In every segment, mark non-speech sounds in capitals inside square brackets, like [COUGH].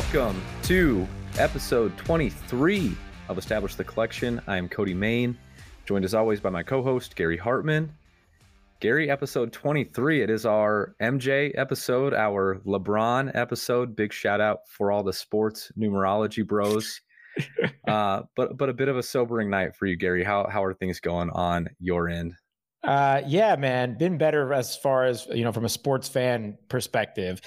Welcome to episode 23 of Establish the Collection. I am Cody Main, joined as always by my co host, Gary Hartman. Gary, episode 23. It is our MJ episode, our LeBron episode. Big shout out for all the sports numerology bros. [LAUGHS] uh, but but a bit of a sobering night for you, Gary. How how are things going on your end? Uh, yeah, man, been better as far as you know from a sports fan perspective.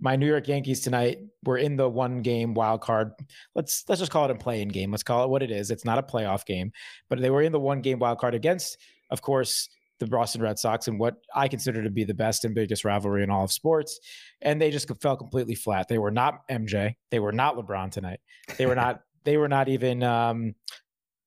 My New York Yankees tonight were in the one game wild card. Let's let's just call it a playing game. Let's call it what it is. It's not a playoff game, but they were in the one game wild card against, of course, the Boston Red Sox and what I consider to be the best and biggest rivalry in all of sports. And they just fell completely flat. They were not MJ. They were not LeBron tonight. They were not. [LAUGHS] they were not even. Um,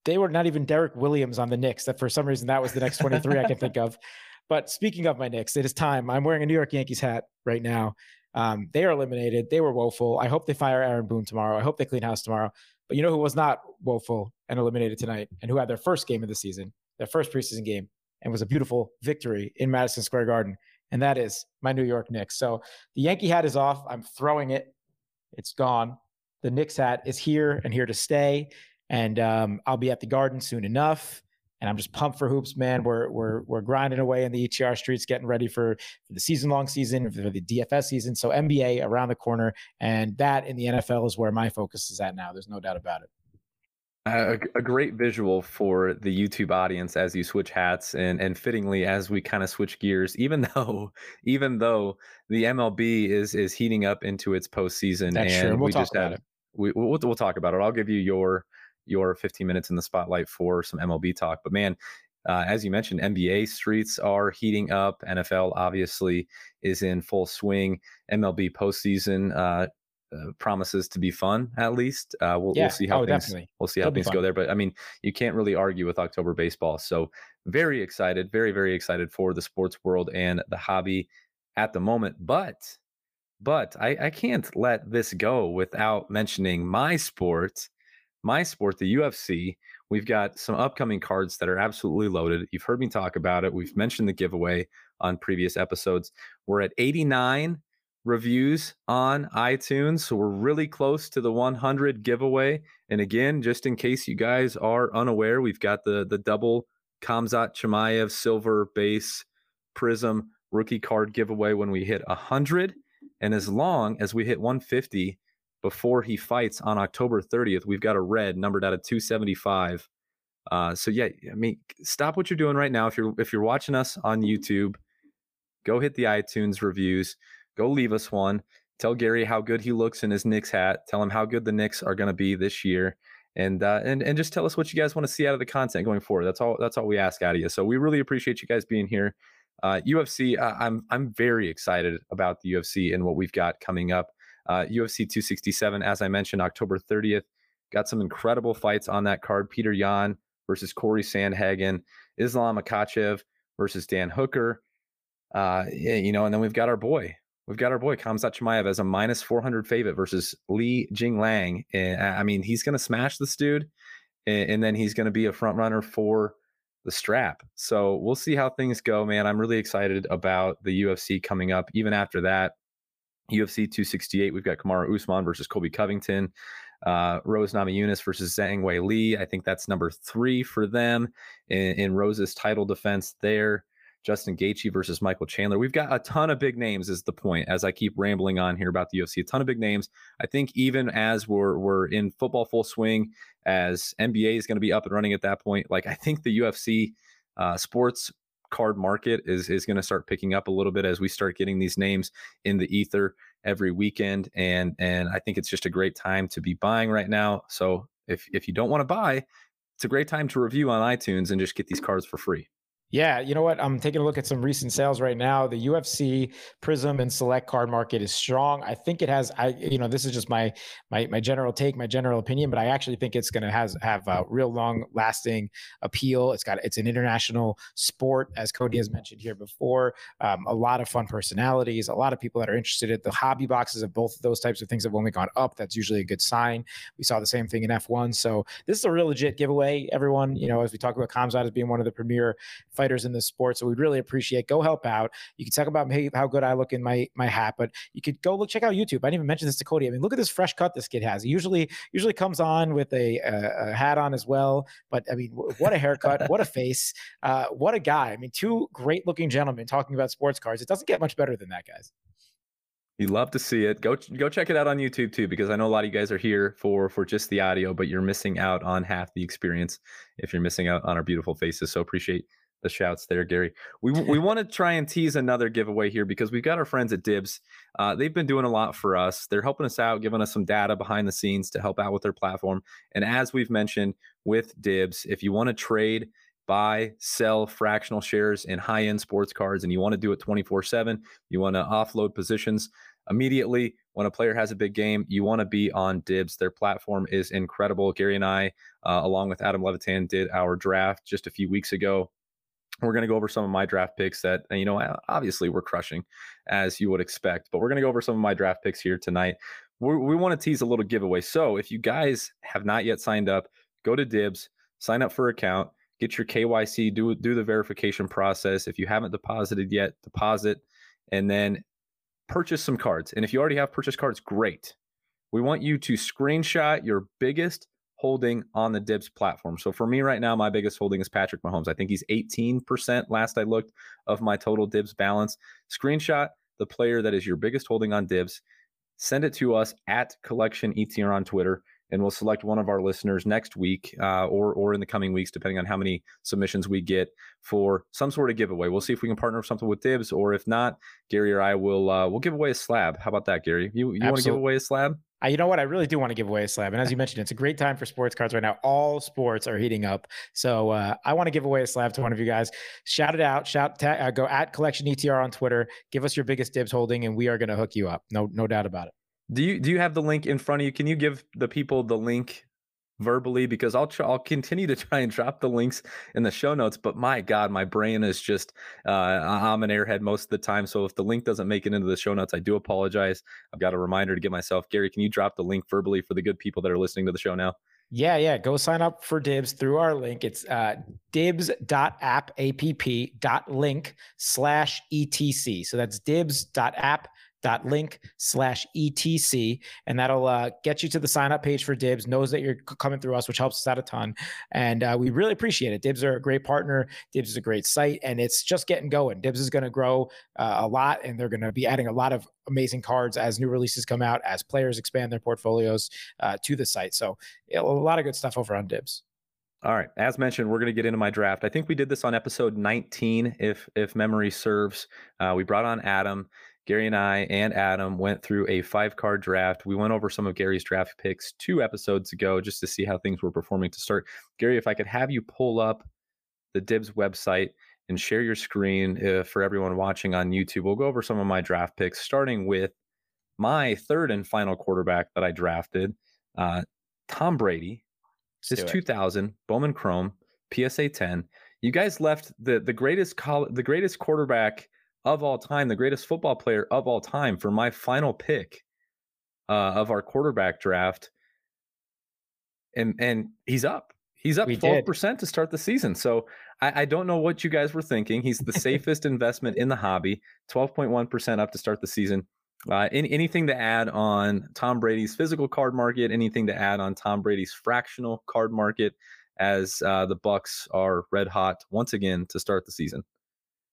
they were not even Derek Williams on the Knicks. That for some reason that was the next 23 I can think of. [LAUGHS] But speaking of my Knicks, it is time. I'm wearing a New York Yankees hat right now. Um, they are eliminated. They were woeful. I hope they fire Aaron Boone tomorrow. I hope they clean house tomorrow. But you know who was not woeful and eliminated tonight, and who had their first game of the season, their first preseason game, and was a beautiful victory in Madison Square Garden, and that is my New York Knicks. So the Yankee hat is off. I'm throwing it. It's gone. The Knicks hat is here and here to stay. And um, I'll be at the Garden soon enough. And I'm just pumped for hoops, man. We're we're we're grinding away in the ETR streets, getting ready for, for the season long season, for the DFS season. So NBA around the corner, and that in the NFL is where my focus is at now. There's no doubt about it. A, a, great visual for the YouTube audience as you switch hats and and fittingly as we kind of switch gears, even [LAUGHS] though even though the MLB is is heating up into its postseason That's and true. We'll we just had it. We, we'll, we'll talk about it. I'll give you your your 15 minutes in the spotlight for some MLB talk. But man, uh, as you mentioned, NBA streets are heating up. NFL obviously is in full swing. MLB postseason uh, uh, promises to be fun. At least uh, we'll, yeah. we'll see how oh, things definitely. we'll see how things go there. But I mean, you can't really argue with October baseball. So very excited, very very excited for the sports world and the hobby at the moment. But but I, I can't let this go without mentioning my sport my sport, the UFC. We've got some upcoming cards that are absolutely loaded. You've heard me talk about it. We've mentioned the giveaway on previous episodes. We're at 89 reviews on iTunes. So we're really close to the 100 giveaway. And again, just in case you guys are unaware, we've got the the double Khamzat Chimaev silver base prism rookie card giveaway when we hit 100. And as long as we hit 150, before he fights on October 30th. We've got a red numbered out of 275. Uh, so yeah, I mean, stop what you're doing right now. If you're if you're watching us on YouTube, go hit the iTunes reviews. Go leave us one. Tell Gary how good he looks in his Knicks hat. Tell him how good the Knicks are going to be this year, and uh, and and just tell us what you guys want to see out of the content going forward. That's all. That's all we ask out of you. So we really appreciate you guys being here. Uh, UFC, I'm I'm very excited about the UFC and what we've got coming up. Uh, UFC 267, as I mentioned, October 30th. Got some incredible fights on that card. Petr Yan versus Corey Sandhagen, Islam Makhachev versus Dan Hooker. Uh, you know, and then we've got our boy. We've got our boy Khamzat Chimaev as a minus 400 favorite versus Li Jingliang. And I mean, he's going to smash this dude, and, and then he's going to be a front runner for the strap. So we'll see how things go, man. I'm really excited about the UFC coming up. Even after that, UFC 268, we've got Kamaru Usman versus Colby Covington. Uh, Rose Namajunas versus Zhang Weili. I think that's number three for them in, in Rose's title defense there. Justin Gaethje versus Michael Chandler. We've got a ton of big names. Is the point? As I keep rambling on here about the UFC, a ton of big names. I think even as we're we're in football full swing, as NBA is going to be up and running at that point, like I think the UFC uh, sports card market is is going to start picking up a little bit as we start getting these names in the ether every weekend and and I think it's just a great time to be buying right now. So if if you don't want to buy, it's a great time to review on iTunes and just get these cards for free. Yeah, you know what? I'm taking a look at some recent sales right now. The UFC Prism and Select card market is strong. I think it has. I you know this is just my my my general take, my general opinion, but I actually think it's going to has have a real long lasting appeal. It's got it's an international sport, as Cody has mentioned here before. Um, a lot of fun personalities, a lot of people that are interested. In the hobby boxes of both of those types of things have only gone up. That's usually a good sign. We saw the same thing in F1. So this is a real legit giveaway. Everyone, you know, as we talk about Khamzat as being one of the premier fighters in this sport. So we'd really appreciate. Go help out. You can talk about how good I look in my my hat, but you could go look check out YouTube. I didn't even mention this to Cody. I mean, look at this fresh cut this kid has. He usually usually comes on with a, a, a hat on as well. But I mean, what a haircut, what a face, uh, what a guy. I mean, two great looking gentlemen talking about sports cars. It doesn't get much better than that, guys. You love to see it. Go go check it out on YouTube too, because I know a lot of you guys are here for for just the audio, but you're missing out on half the experience if you're missing out on our beautiful faces. So appreciate the shouts there, Gary. We we [LAUGHS] want to try and tease another giveaway here because we've got our friends at Dibs. Uh, they've been doing a lot for us. They're helping us out, giving us some data behind the scenes to help out with their platform. And as we've mentioned with Dibs, if you want to trade buy, sell fractional shares in high end sports cards, and you want to do it 24 7. You want to offload positions immediately when a player has a big game. You want to be on Dibs. Their platform is incredible. Gary and I, uh, along with Adam Levitan, did our draft just a few weeks ago. We're going to go over some of my draft picks that, you know, obviously we're crushing as you would expect, but we're going to go over some of my draft picks here tonight. We're, we want to tease a little giveaway. So if you guys have not yet signed up, go to Dibs, sign up for account get your KYC, do do the verification process. If you haven't deposited yet, deposit, and then purchase some cards. And if you already have purchase cards, great. We want you to screenshot your biggest holding on the Dibs platform. So for me right now, my biggest holding is Patrick Mahomes. I think he's 18% last I looked of my total Dibs balance. Screenshot the player that is your biggest holding on Dibs. Send it to us at Collection ETR on Twitter and we'll select one of our listeners next week uh, or or in the coming weeks, depending on how many submissions we get for some sort of giveaway. We'll see if we can partner something with Dibs, or if not, Gary or I will uh, we'll give away a slab. How about that, Gary? You you want to give away a slab? Uh, you know what? I really do want to give away a slab. And as you mentioned, it's a great time for sports cards right now. All sports are heating up. So uh, I want to give away a slab to one of you guys. Shout it out. Shout, ta- uh, go at Collection ETR on Twitter. Give us your biggest dibs holding, and we are going to hook you up. No, no doubt about it. Do you do you have the link in front of you? Can you give the people the link verbally because I'll try, I'll continue to try and drop the links in the show notes. But my God, my brain is just uh, I'm an airhead most of the time. So if the link doesn't make it into the show notes, I do apologize. I've got a reminder to give myself. Gary, can you drop the link verbally for the good people that are listening to the show now? Yeah, yeah. Go sign up for Dibs through our link. It's uh, dibs.app, app.link slash ETC. So that's dibs.app dot link slash etc and that'll uh, get you to the sign up page for dibs knows that you're coming through us which helps us out a ton and uh, we really appreciate it dibs are a great partner dibs is a great site and it's just getting going dibs is going to grow uh, a lot and they're going to be adding a lot of amazing cards as new releases come out as players expand their portfolios uh, to the site so a lot of good stuff over on dibs all right. As mentioned, we're going to get into my draft. I think we did this on episode 19, if if memory serves. Uh, we brought on Adam. Gary and I and Adam went through a five card draft. We went over some of Gary's draft picks two episodes ago just to see how things were performing to start. Gary, if I could have you pull up the Dibs website and share your screen uh, for everyone watching on YouTube, we'll go over some of my draft picks, starting with my third and final quarterback that I drafted, uh, Tom Brady. His 2000 Bowman Chrome PSA 10. You guys left the the greatest col- the greatest quarterback of all time, the greatest football player of all time for my final pick uh, of our quarterback draft. And and he's up. He's up twelve percent to start the season. So I, I, don't know what you guys were thinking. He's the [LAUGHS] safest investment in the hobby. Twelve point one percent up to start the season. Uh, any, anything to add on Tom Brady's physical card market? Anything to add on Tom Brady's fractional card market? As uh, the Bucs are red hot once again to start the season.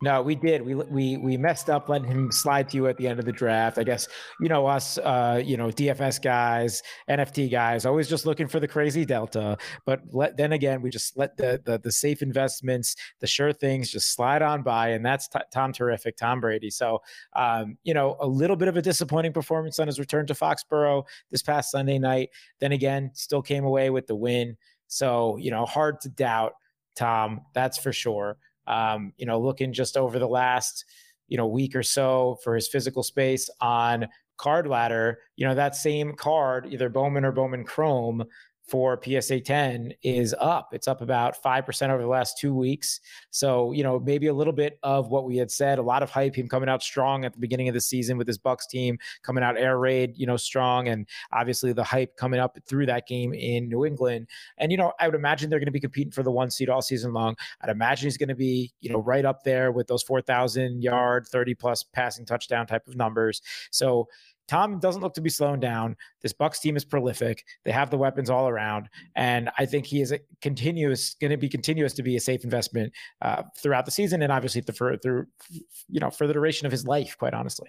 No, we did. We we we messed up letting him slide to you at the end of the draft. I guess you know us, uh, you know DFS guys, NFT guys, always just looking for the crazy delta. But let, then again, we just let the, the the safe investments, the sure things, just slide on by, and that's t- Tom terrific, Tom Brady. So um, you know, a little bit of a disappointing performance on his return to Foxborough this past Sunday night. Then again, still came away with the win. So you know, hard to doubt Tom. That's for sure. Um, you know, looking just over the last, you know, week or so for his physical space on card ladder, you know, that same card, either Bowman or Bowman Chrome for PSA 10 is up. It's up about 5% over the last two weeks. So, you know, maybe a little bit of what we had said, a lot of hype, him coming out strong at the beginning of the season with his Bucs team, coming out air raid, you know, strong. And obviously the hype coming up through that game in New England. And, you know, I would imagine they're going to be competing for the one seed all season long. I'd imagine he's going to be, you know, right up there with those 4,000 yard, 30 plus passing touchdown type of numbers. So, Tom doesn't look to be slowing down. This Bucs team is prolific. They have the weapons all around, and I think he is a continuous going to be continuous to be a safe investment uh, throughout the season, and obviously the for through you know for the duration of his life. Quite honestly.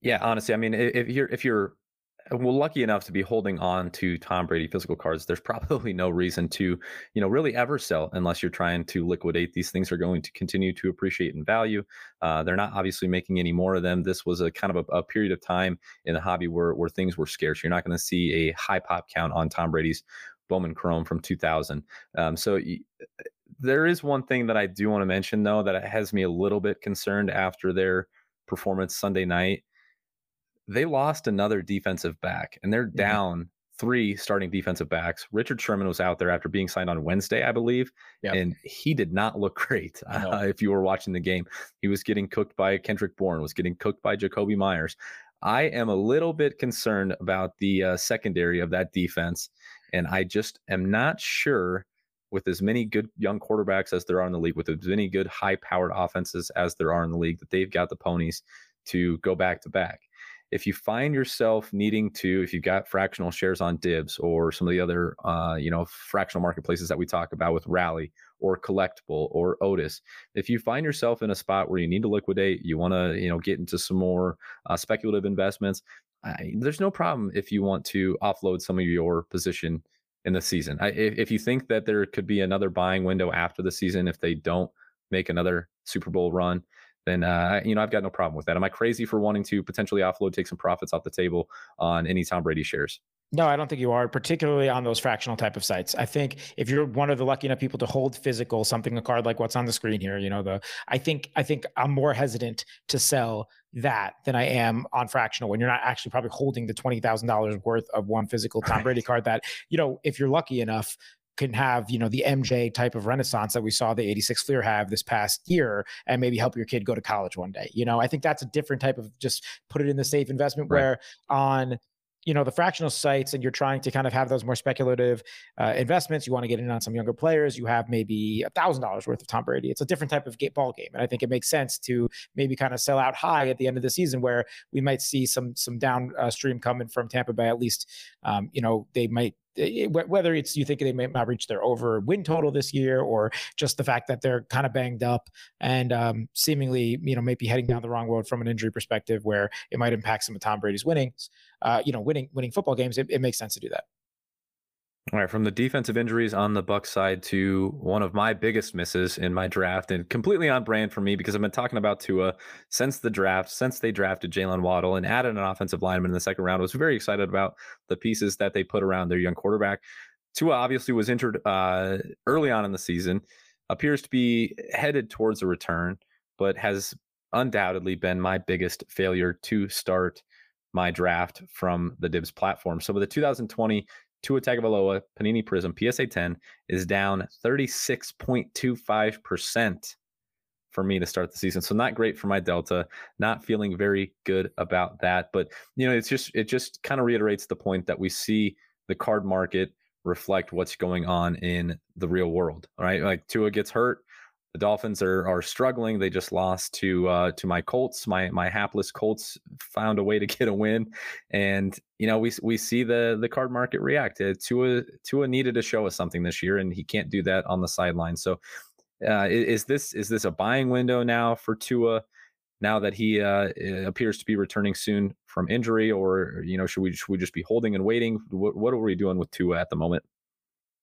Yeah, honestly, I mean, if you're if you're well lucky enough to be holding on to Tom Brady physical cards, there's [LAUGHS] probably no reason to, you know, really ever sell unless you're trying to liquidate. These things are going to continue to appreciate in value. Uh, they're not obviously making any more of them. This was a kind of a, a period of time in the hobby where where things were scarce. You're not going to see a high pop count on Tom Brady's Bowman Chrome from 2000. Um, so. there is one thing that I do want to mention, though, that has me a little bit concerned after their performance Sunday night they lost another defensive back and they're mm-hmm. down three starting defensive backs. Richard Sherman was out there after being signed on Wednesday, I believe, yep. and he did not look [LAUGHS] great. Uh, if you were watching the game, he was getting cooked by Kendrick Bourne, was getting cooked by Jakobi Meyers. I am a little bit concerned about the uh, secondary of that defense, and I just am not sure. With as many good young quarterbacks as there are in the league, with as many good high powered offenses as there are in the league, that they've got the ponies to go back to back if you find yourself needing to, if you've got fractional shares on Dibs or some of the other, uh, you know, fractional marketplaces that we talk about with Rally or Collectible or Otis, if you find yourself in a spot where you need to liquidate, you want to, you know, get into some more uh, speculative investments, I, there's no problem if you want to offload some of your position in the season. I, if, if you think that there could be another buying window after the season, if they don't make another Super Bowl run, then uh, you know I've got no problem with that. Am I crazy for wanting to potentially offload, take some profits off the table on any Tom Brady shares? No, I don't think you are, particularly on those fractional type of sites. I think if you're one of the lucky enough people to hold physical something, a card like what's on the screen here, you know, the I think I think I'm more hesitant to sell that than I am on fractional when you're not actually probably holding the twenty thousand dollars worth of one physical Tom Brady [LAUGHS] card that, you know, if you're lucky enough can have you know the MJ type of renaissance that we saw the 86 Fleer have this past year and maybe help your kid go to college one day. You know, I think that's a different type of just put it in the safe investment right. where on you know the fractional sites and you're trying to kind of have those more speculative uh, investments you want to get in on some younger players you have maybe a thousand dollars worth of tom brady it's a different type of ball game and i think it makes sense to maybe kind of sell out high at the end of the season where we might see some some downstream uh, coming from tampa bay at least um, you know they might whether it's you think they may not reach their over win total this year or just the fact that they're kind of banged up and um, seemingly you know maybe heading down the wrong road from an injury perspective where it might impact some of Tom Brady's winnings, uh, you know, winning winning football games, it, it makes sense to do that. All right, from the defensive injuries on the Buck side to one of my biggest misses in my draft, and completely on brand for me because I've been talking about Tua since the draft, since they drafted Jaylen Waddle and added an offensive lineman in the second round. I was very excited about the pieces that they put around their young quarterback. Tua obviously was injured uh, early on in the season, appears to be headed towards a return, but has undoubtedly been my biggest failure to start my draft from the Dibs platform. So with the 2020 Tua Tagovailoa Panini Prism PSA 10 is down 36.25% for me to start the season. So not great for my Delta. Not feeling very good about that. But you know, it's just it just kind of reiterates the point that we see the card market reflect what's going on in the real world. Right? Like Tua gets hurt, the Dolphins are are struggling. They just lost to uh, to my Colts. My my hapless Colts found a way to [LAUGHS] get a win, and you know we we see the the card market react. Uh, Tua Tua needed to show us something this year, and he can't do that on the sideline. So, uh, is this is this a buying window now for Tua? Now that he uh, appears to be returning soon from injury, or you know, should we should we just be holding and waiting? What what are we doing with Tua at the moment?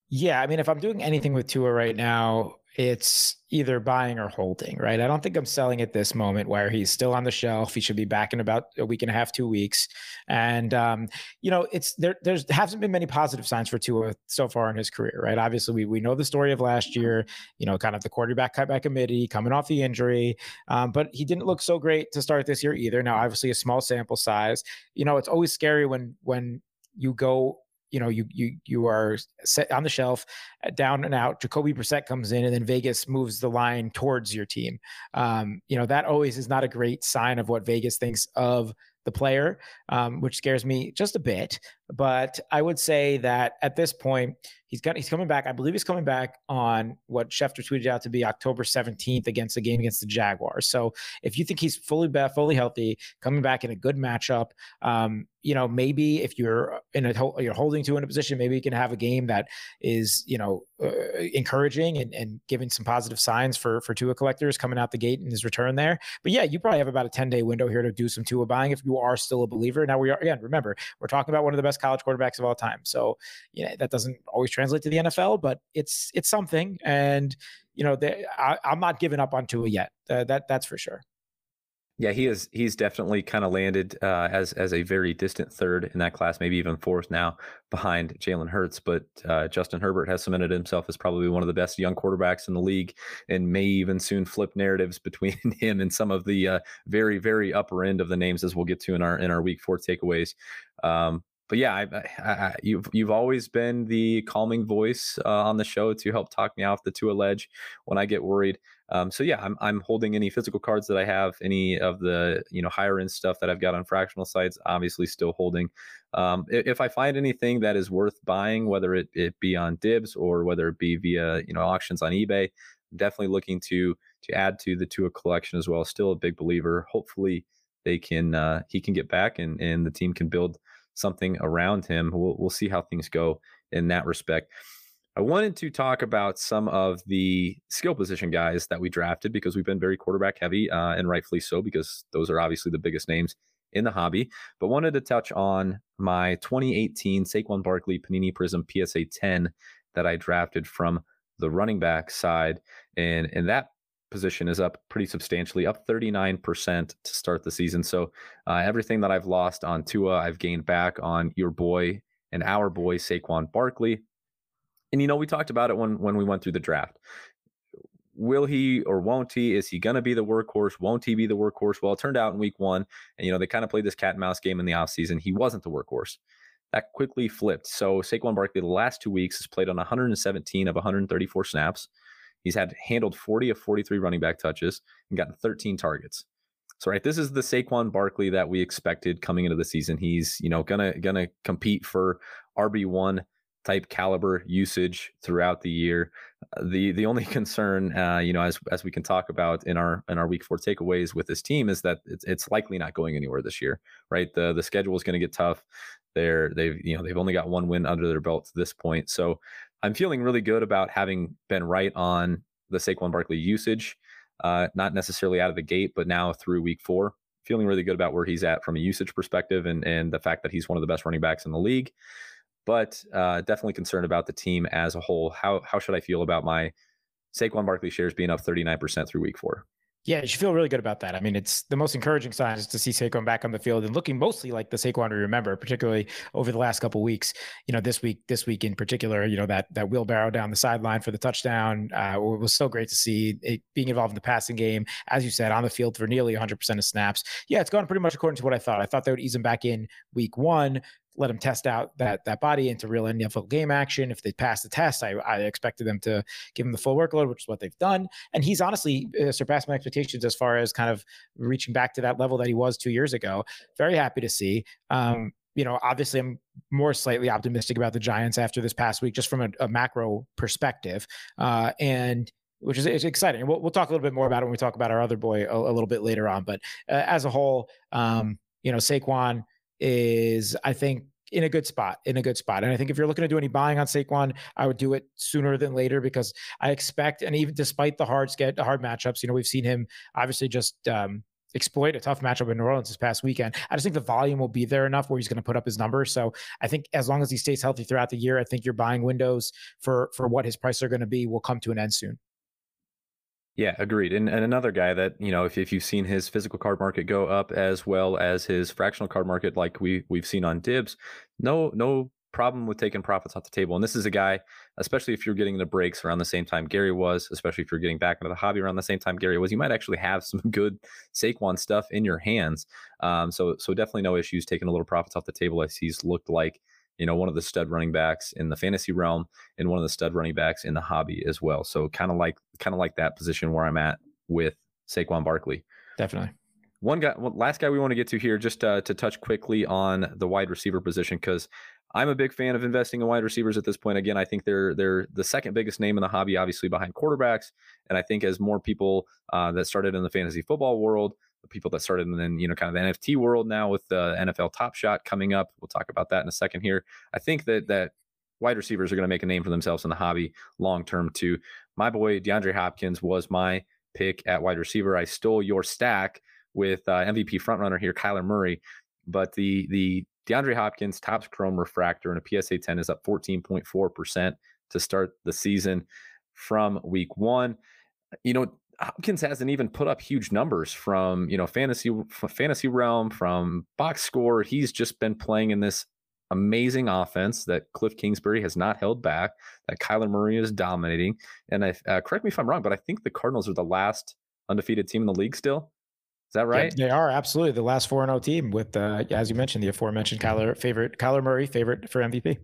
Yeah, I mean, if I'm doing anything with Tua right now, it's either buying or holding, right? I don't think I'm selling at this moment where he's still on the shelf. He should be back in about a week and a half, two weeks. And um, you know, it's there. There's hasn't been many positive signs for Tua so far in his career, right? Obviously, we we know the story of last year. You know, kind of the quarterback cut by committee, coming off the injury, um, but he didn't look so great to start this year either. Now, obviously, a small sample size. You know, it's always scary when when you go you know you you you are set on the shelf, uh, down and out. Jacoby Brissett comes in, and then Vegas moves the line towards your team. Um, you know that always is not a great sign of what Vegas thinks of the player, um, which scares me just a bit. But I would say that at this point, he's got he's coming back. I believe he's coming back on what Schefter tweeted out to be October 17th against the game against the Jaguars. So if you think he's fully back, fully healthy, coming back in a good matchup, um, you know, maybe if you're in a you're holding to in a position, maybe you can have a game that is you know uh, encouraging and, and giving some positive signs for for Tua collectors coming out the gate in his return there. But yeah, you probably have about a 10 day window here to do some Tua buying if you are still a believer. Now we are again. Remember, we're talking about one of the best college quarterbacks of all time. So you know that doesn't always translate to the NFL, but it's it's something. And you know, they, I, am not giving up on Tua yet. Uh, that that's for sure. Yeah, he is. He's definitely kind of landed uh, as as a very distant third in that class, maybe even fourth now behind Jalen Hurts. But uh, Justin Herbert has cemented himself as probably one of the best young quarterbacks in the league, and may even soon flip narratives [LAUGHS] between him and some of the uh, very very upper end of the names, as we'll get to in our in our week four takeaways. Um, but yeah, I, I, I, you've you've always been the calming voice uh, on the show to help talk me off the Tua ledge when I get worried. Um, so yeah, I'm I'm holding any physical cards that I have, any of the you know higher end stuff that I've got on fractional sites, obviously still holding. Um, if, I find anything that is worth buying, whether it, it be on Dibs or whether it be via you know auctions on eBay, definitely looking to to add to the Tua collection as well. Still a big believer. Hopefully they can uh, he can get back and and the team can build something around him. We'll, we'll see how things go in that respect. I wanted to talk about some of the skill position guys that we drafted because we've been very quarterback heavy, uh, and rightfully so, because those are obviously the biggest names in the hobby. But wanted to touch on my 2018 Saquon Barkley Panini Prism PSA 10 that I drafted from the running back side, and and that position is up pretty substantially, up 39% to start the season. So uh, everything that I've lost on Tua, I've gained back on your boy and our boy Saquon Barkley. And you know, we talked about it when when we went through the draft. Will he or won't he? Is he going to be the workhorse? Won't he be the workhorse? Well, it turned out in week one, and you know, they kind of played this cat and mouse game in the offseason. He wasn't the workhorse. That quickly flipped. So Saquon Barkley, the last two weeks, has played on 117 of 134 snaps. He's had handled 40 of 43 running back touches and gotten 13 targets. So right, this is the Saquon Barkley that we expected coming into the season. He's, you know, gonna gonna compete for RB1 type caliber usage throughout the year. Uh, the the only [LAUGHS] concern, uh, you know, as as we can talk about in our in our week four takeaways with this team is that it's, it's likely not going anywhere this year, right? The the schedule is going to get tough. They're they've you know they've only got one win under their belt to this point, so I'm feeling really good about having been right on the Saquon Barkley usage, uh, not necessarily out of the gate, but now through week four, feeling really good about where he's at from a usage perspective and and the fact that he's one of the best running backs in the league. But uh, definitely concerned about the team as a whole. How how should I feel about my Saquon Barkley shares being up 39% through week four? Yeah, you should feel really good about that. I mean, it's the most encouraging sign is to see Saquon back on the field and looking mostly like the Saquon we remember, particularly over the last couple weeks. You know, this week, this week in particular, you know that that wheelbarrow down the sideline for the touchdown uh, was so great to see it being involved in the passing game, as you said, on the field for nearly 100% of snaps. Yeah, it's gone pretty much according to what I thought. I thought they would ease him back in week one let him test out that that body into real NFL game action. If they pass the test, I, I expected them to give him the full workload, which is what they've done. And he's honestly uh, surpassed my expectations as far as kind of reaching back to that level that he was two years ago. Very happy to see. Um, you know, obviously, I'm more slightly optimistic about the Giants after this past week, just from a, a macro perspective. Uh, and which is it's exciting. We'll, we'll talk a little bit more about it when we talk about our other boy a, a little bit later on. But uh, as a whole, um, you know, Saquon is, I think, in a good spot, in a good spot. And I think if you're looking to do any buying on Saquon, I would do it sooner than later because I expect, and even despite the hard get hard matchups, you know, we've seen him obviously just um, exploit a tough matchup in New Orleans this past weekend. I just think the volume will be there enough where he's going to put up his numbers. So I think as long as he stays healthy throughout the year, I think your buying windows for for what his prices are going to be will come to an end soon. Yeah, agreed. And, and another guy that, you know, if, if you've seen his physical card market go up as well as his fractional card market, like we, we've seen on Dibs, no, no problem with taking profits off the table. And this is a guy, especially if you're getting the breaks around the same time Gary was, especially if you're getting back into the hobby around the same time Gary was, you might actually have [LAUGHS] some good Saquon stuff in your hands. Um, so, so definitely no issues taking a little profits off the table as he's looked like you know, one of the stud running backs in the fantasy realm and one of the stud running backs in the hobby as well. So kind of like kind of like that position where I'm at with Saquon Barkley. Definitely. One guy, last guy we want to get to here, just uh, to touch quickly on the wide receiver position, because I'm a big fan of investing in wide receivers at this point. Again, I think they're they're the second biggest name in the hobby, obviously behind quarterbacks. And I think as more people uh, that started in the fantasy football world, people that started in then you know kind of the NFT world now with the NFL Top Shot coming up, we'll talk about that in a second here. I think that that wide receivers are going to make a name for themselves in the hobby long term too. My boy DeAndre Hopkins was my pick at wide receiver. I stole your stack with uh, MVP frontrunner here, Kyler Murray. But the the DeAndre Hopkins Topps Chrome refractor and a PSA 10 is up 14.4% to start the season from week one. You know, Hopkins hasn't even put up huge numbers from, you know, fantasy fantasy realm, from box score. He's just been playing in this amazing offense that Cliff Kingsbury has not held back, that Kyler Murray is dominating. And I, uh, correct me if I'm wrong, but I think the Cardinals are the last undefeated team in the league still. Is that right? they are absolutely the last 4 and 0 team with, uh, as you mentioned, the aforementioned Kyler favorite, Kyler Murray favorite for MVP.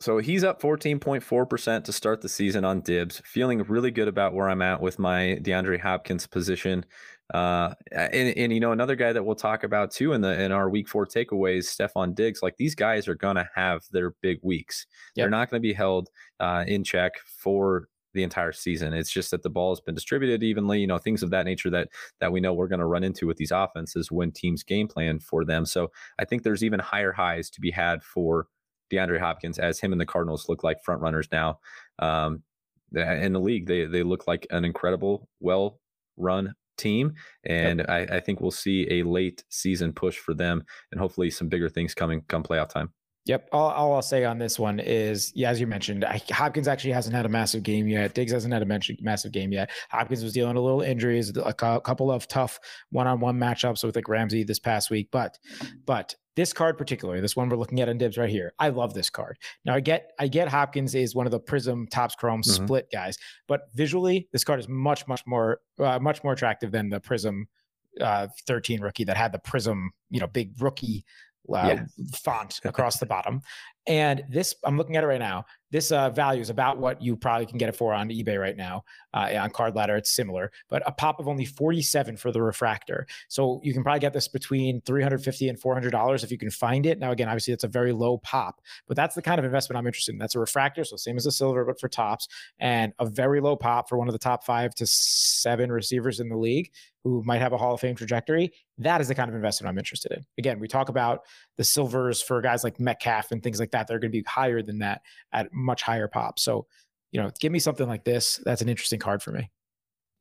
So he's up 14.4% to start the season on dibs. Feeling really good about where I'm at with my DeAndre Hopkins position. Uh, and, and, you know, another guy that we'll talk about too in the in our week four takeaways, Stefon Diggs. Like these guys are gonna have their big weeks. Yep. They're not gonna be held uh, in check for the entire season. It's just that the ball has been distributed evenly, you know, things of that nature that that we know we're going to run into with these offenses when teams game plan for them. So I think there's even higher highs to be had for DeAndre Hopkins as him and the Cardinals look like front runners now. Um, in the league, they they look like an incredible, well run team, and yep. I, I think we'll see a late season push for them, and hopefully some bigger things coming come playoff time. Yep. All, all, I'll say on this one is, yeah, as you mentioned, Hopkins actually hasn't had a massive game yet. Diggs hasn't had a massive game yet. Hopkins was dealing a little injuries, a couple of tough one-on-one matchups with like Ramsey this past week. But, but this card particularly, this one we're looking at in Dibs right here, I love this card. Now I get, I get Hopkins is one of the Prism Topps Chrome mm-hmm. split guys, but visually this card is much, much more, uh, much more attractive than the Prism uh, 13 rookie that had the Prism, you know, big rookie uh, yeah. font [LAUGHS] across the bottom. And this, I'm looking at it right now. This uh, value is about what you probably can get it for on eBay right now. Uh, on Card Ladder, it's similar, but a pop of only 47 for the refractor. So you can probably get this between 350 and 400 dollars if you can find it. Now, again, obviously that's a very low pop, but that's the kind of investment I'm interested in. That's a refractor, so same as a silver, but for Topps, and a very low pop for one of the top five to seven receivers in the league who might have a Hall of Fame trajectory. That is the kind of investment I'm interested in. Again, we talk about the silvers for guys like Metcalf and things like that. They're going to be higher than that at much higher pop. So, you know, give me something like this. That's an interesting card for me.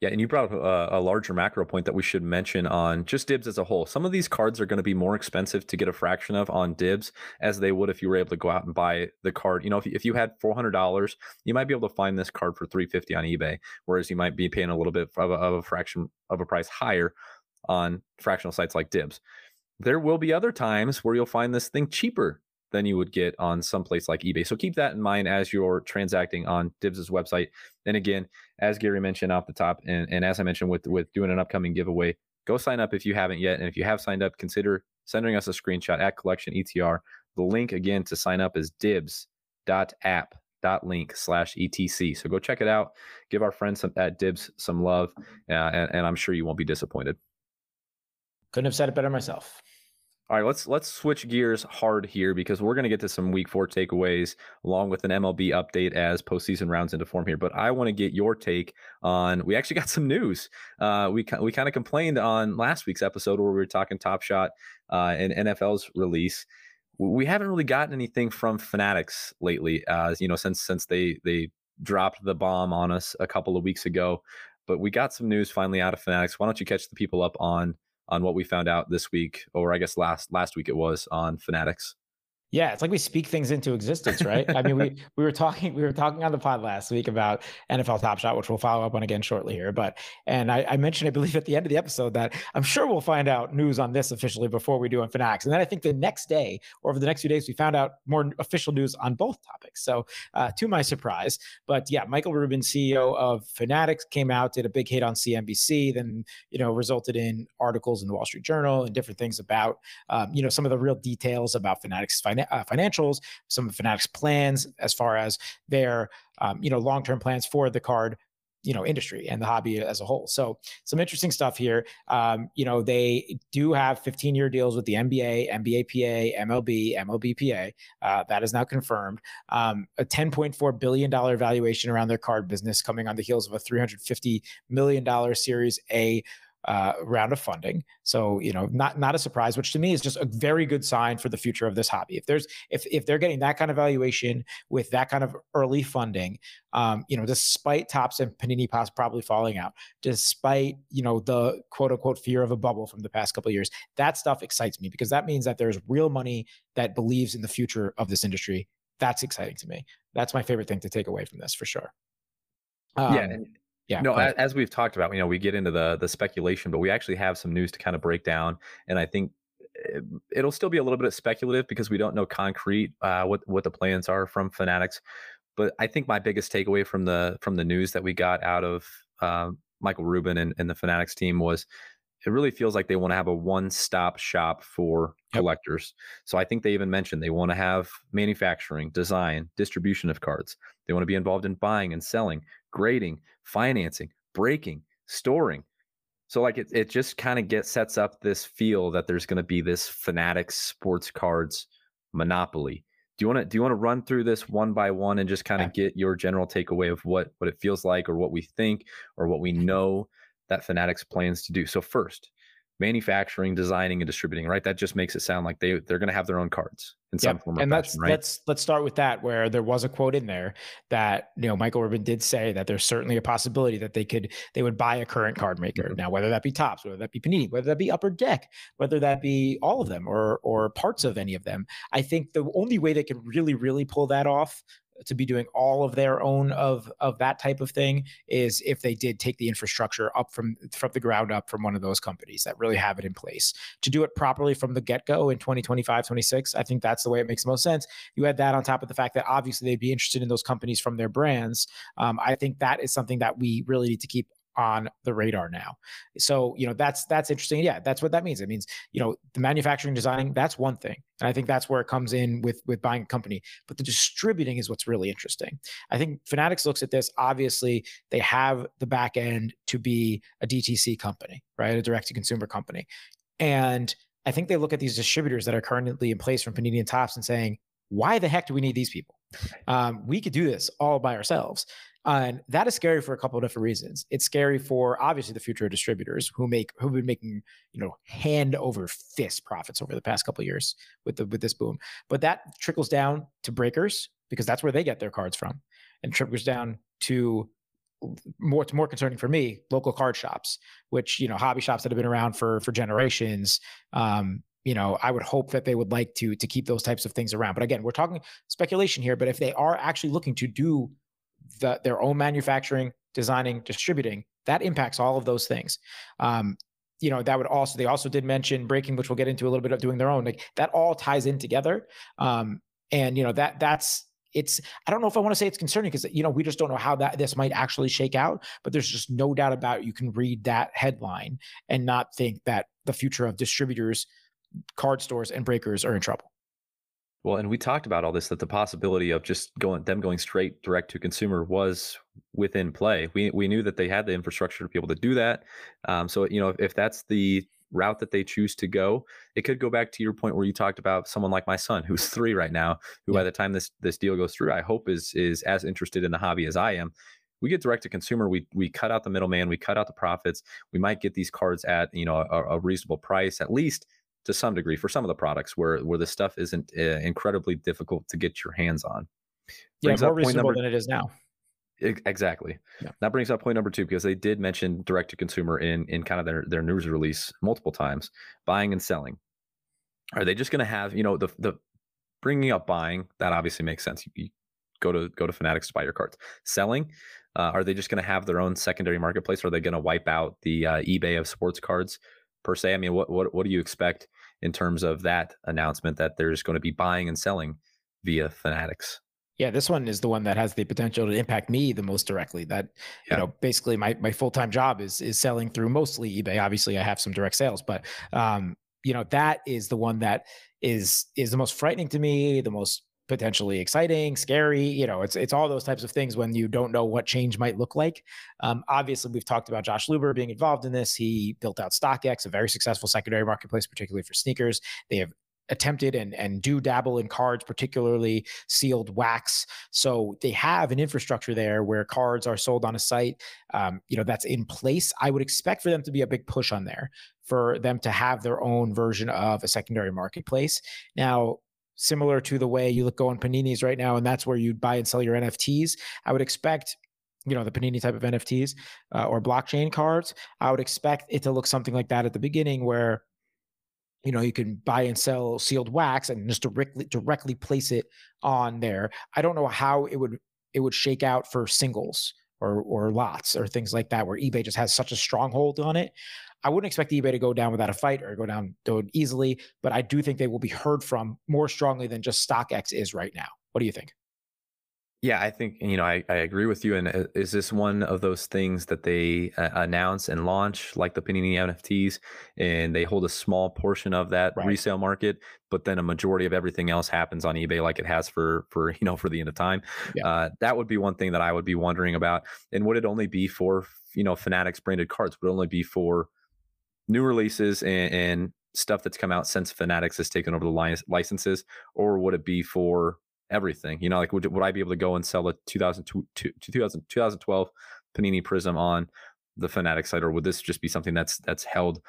Yeah, and you brought up a, a, larger macro point that we should mention on just dibs as a whole. Some of these cards are going to be more expensive to get a fraction of on dibs as they would if you were able to go out and buy the card. You know, if, if you had four hundred dollars, you might be able to find this card for three fifty on eBay, whereas you might be paying a little bit of a, of a fraction of a price higher on fractional sites like dibs. There will be other times where you'll find this thing cheaper than you would get on some place like eBay. So keep that in mind as you're transacting on Dibs's website. And again, as Gary mentioned off the top, and, and as I mentioned with with doing an upcoming giveaway, go sign up if you haven't yet. And if you have signed up, consider sending us a screenshot at collection ETR. The link again to sign up is dibs.app dot link slash etc so go check it out give our friends some, at dibs some love uh, and, and i'm sure you won't be disappointed couldn't have said it better myself all right, let's let's switch gears hard here because we're going to get to some Week Four takeaways along with an MLB update as postseason rounds into form here. But I want to get your take on. We actually [LAUGHS] got some news. Uh, we we kind of complained on last week's episode where we were talking Top Shot uh, and NFL's release. We haven't really gotten anything from Fanatics lately. Uh, you know, since since they they dropped the bomb on us a couple of weeks ago. But we got some news finally out of Fanatics. Why don't you catch the people up on on what we found out this week, or I guess last last week it was on Fanatics. Yeah, it's like we speak things into existence, right? I mean, we [LAUGHS] we were talking we were talking on the pod last week about NFL Top Shot, which we'll follow up on again shortly here. But and I, I, mentioned, I believe, at the end of the episode that I'm sure we'll find out news on this officially before we do on Fanatics. And then I think the next day or over the next few days, we found out more official news on both topics. So uh, to my surprise, but yeah, Michael Rubin, CEO of Fanatics, came out, did a big hit on CNBC, then you know resulted in articles in the Wall Street Journal and different things about um, you know some of the real details about Fanatics' financial uh, financials, some of Fanatics plans as far as their um, you know long term plans for the card you know industry and the hobby as a whole. So some interesting stuff here. Um, you know they do have 15 year deals with the nba nba pa mlb mlbpa uh, that is now confirmed. Um, a 10.4 billion dollar valuation around their card business coming on the heels of a 350 million dollar series a uh, round of funding. So you know, not not a surprise, which to me is just a very good sign for the future of this hobby. If there's if if they're getting that kind of valuation with that kind of early funding, um, you know, despite Topps and Panini Pops probably falling out, despite you know the quote unquote fear of a bubble from the past couple of years, that stuff excites me because that means that there's real money that believes in the future of this industry. That's exciting to me. That's my favorite thing to take away from this for sure. Um, yeah, yeah. No, as, as, we've talked about, you know, we get into the the speculation, but we actually have some news to kind of break down, and I think eh, it'll still be a little bit speculative because we don't know concrete uh, what what the plans are from Fanatics. But I think my biggest takeaway from the from the news that we got out of uh, Michael Rubin and, and the Fanatics team was it really feels like they want to have a one-stop shop for yep. collectors. So I think they even mentioned they want to have manufacturing, design, distribution of cards. They want to be involved in buying and selling, grading, financing, breaking, storing. So like it, it just kind of gets sets up this feel that there's going to be this Fanatics sports cards monopoly. Do you want to do you want to run through this one by one and just kind of get your general takeaway of what what it feels like or what we think or what we [LAUGHS] know that Fanatics plans to do? So first, manufacturing, designing, and distributing, right? That just makes it sound like they they're going to have their own cards in some form. and let's right? let's let's start with that, where there was a quote in there that you know Michael Rubin did say that there's certainly a possibility that they could they would buy a current card maker. Mm-hmm. Now, whether that be Topps, whether that be Panini, whether that be Upper Deck, whether that be all of them or or parts of any of them, I think the only way they can really really pull that off to be doing all of their own of of that type of thing is if they did take the infrastructure up from from the ground up from one of those companies that really have it in place. To do it properly from the get-go in 2025 26 i think that's the way it makes the most sense. You add that on top of the fact that obviously they'd be interested in those companies from their brands. Um, i think that is something that we really need to keep on the radar now. So, you know, that's that's interesting. Yeah, that's what that means. It means, you know, the manufacturing designing, that's one thing. And I think that's where it comes in with with buying a company. But the distributing is what's really interesting. I think Fanatics looks at this, obviously, they have the back end to be a DTC company, right? A direct to consumer company. And I think they look at these distributors that are currently in place from Panini and Topps and saying, why the heck do we need these people? Um, we could do this all by ourselves. And that is scary for a couple of different reasons. It's scary for obviously the future of distributors who make who've been making you know hand over fist profits over the past couple of years with the with this boom. But that trickles down to breakers because that's where they get their cards from, and trickles down to more it's more concerning for me local card shops, which you know hobby shops that have been around for for generations. Um, you know, I would hope that they would like to to keep those types of things around. But again, we're talking speculation here. But if they are actually looking to do the, their own manufacturing, designing, distributing, that impacts all of those things. Um, you know, that would also, they also did mention breaking, which we'll get into a little bit of doing their own. Like that all ties in together. Um, and, you know, that that's, it's i don't know if i want to say it's concerning because you know we just don't know how that this might actually shake out but there's just no doubt about it. you can read that headline and not think that the future of distributors card stores and breakers are in trouble well, and we talked about all this that the possibility of just going them going straight direct to consumer was within play. We we knew that they had the infrastructure to be able to do that. Um, so you know if, if that's the route that they choose to go, it could go back to your point where you talked about someone like my son, who's [LAUGHS] three right now, who yeah. by the time this this deal goes through, I hope is is as interested in the hobby as I am. We get direct to consumer. We we cut out the middleman. We cut out the profits. We might get these cards at you know a, a reasonable price at least to some degree for some of the products where where the stuff isn't uh, incredibly difficult to get your hands on. Brings yeah, more reasonable number, than it is now. Exactly. Yeah. That brings up point number two because they did mention direct to consumer in in kind of their their news release multiple times, buying and selling. Are they just going to have you know the the bringing up buying that obviously makes sense. You, you go to go to Fanatics to buy your cards. Selling, uh, are they just going to have their own secondary marketplace? Or are they going to wipe out the uh, eBay of sports cards per se? I mean, what what what do you expect in terms of that announcement that there's going to be buying and selling via Fanatics? Yeah, this one is the one that has the potential to impact me the most directly. That yeah. you know, basically my my full time job is is selling through mostly eBay. Obviously, I have some direct sales, but um, you know, that is the one that is is the most frightening to me, the most potentially exciting, scary. You know, it's it's all those types of things when you don't know what change might look like. Um, obviously, we've talked about Josh Luber being involved in this. He built out StockX, a very successful secondary marketplace, particularly for sneakers. They have attempted and and do dabble in cards, particularly sealed wax. So they have an infrastructure there where cards are sold on a site. Um, you know that's in place. I would expect for them to be a big push on there for them to have their own version of a secondary marketplace. Now, similar to the way you look go on Panini's right now, and that's where you buy and sell your NFTs. I would expect you know the panini type of nfts uh, or blockchain cards. I would expect it to look something like that at the beginning where you know you can buy and sell sealed wax and just directly directly place it on there. I don't know how it would it would shake out for singles or or lots or things like that where ebay just has such a stronghold on it i wouldn't expect ebay to go down without a fight or go down, easily but i do think they will be heard from more strongly than just stockx is right now what do you think yeah, I think you know I, I agree with you. And uh, is this one of those things that they uh, announce and launch, like the Panini NFTs, and they hold a small portion of that right. resale market, but then a majority of everything else happens on eBay, like it has for for [LAUGHS] you know for the end of time. Yeah. Uh, that would be one thing that I would be wondering about. And would it only be for you know Fanatics branded cards? Would it only be for new releases and, and stuff that's come out since Fanatics has taken over the licenses, or would it be for everything. You know, like would, would I be able to go and sell a 2002, 2000, 2012 Panini Prism on the Fanatics site, or would this just be something that's that's held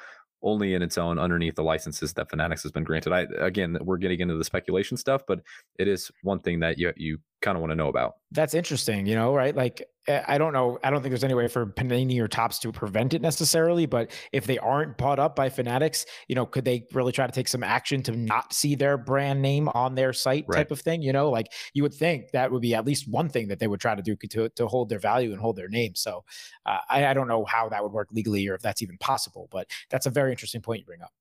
only in its own underneath the licenses that Fanatics has been granted. I again, we're getting into the speculation stuff, but it is one thing that you you kind of want to know about. That's interesting, you know, right? Like I don't know, I don't think there's any way for Panini or Topps to prevent it necessarily, but if they aren't bought up by Fanatics, you know, could they really try to take some action to not see their brand name on their site right. type of thing, you know? Like you would think that would be at least one thing that they would try to do to to hold their value and hold their name. So uh, I, I don't know how that would work legally or if that's even possible, but that's a very interesting point you bring up.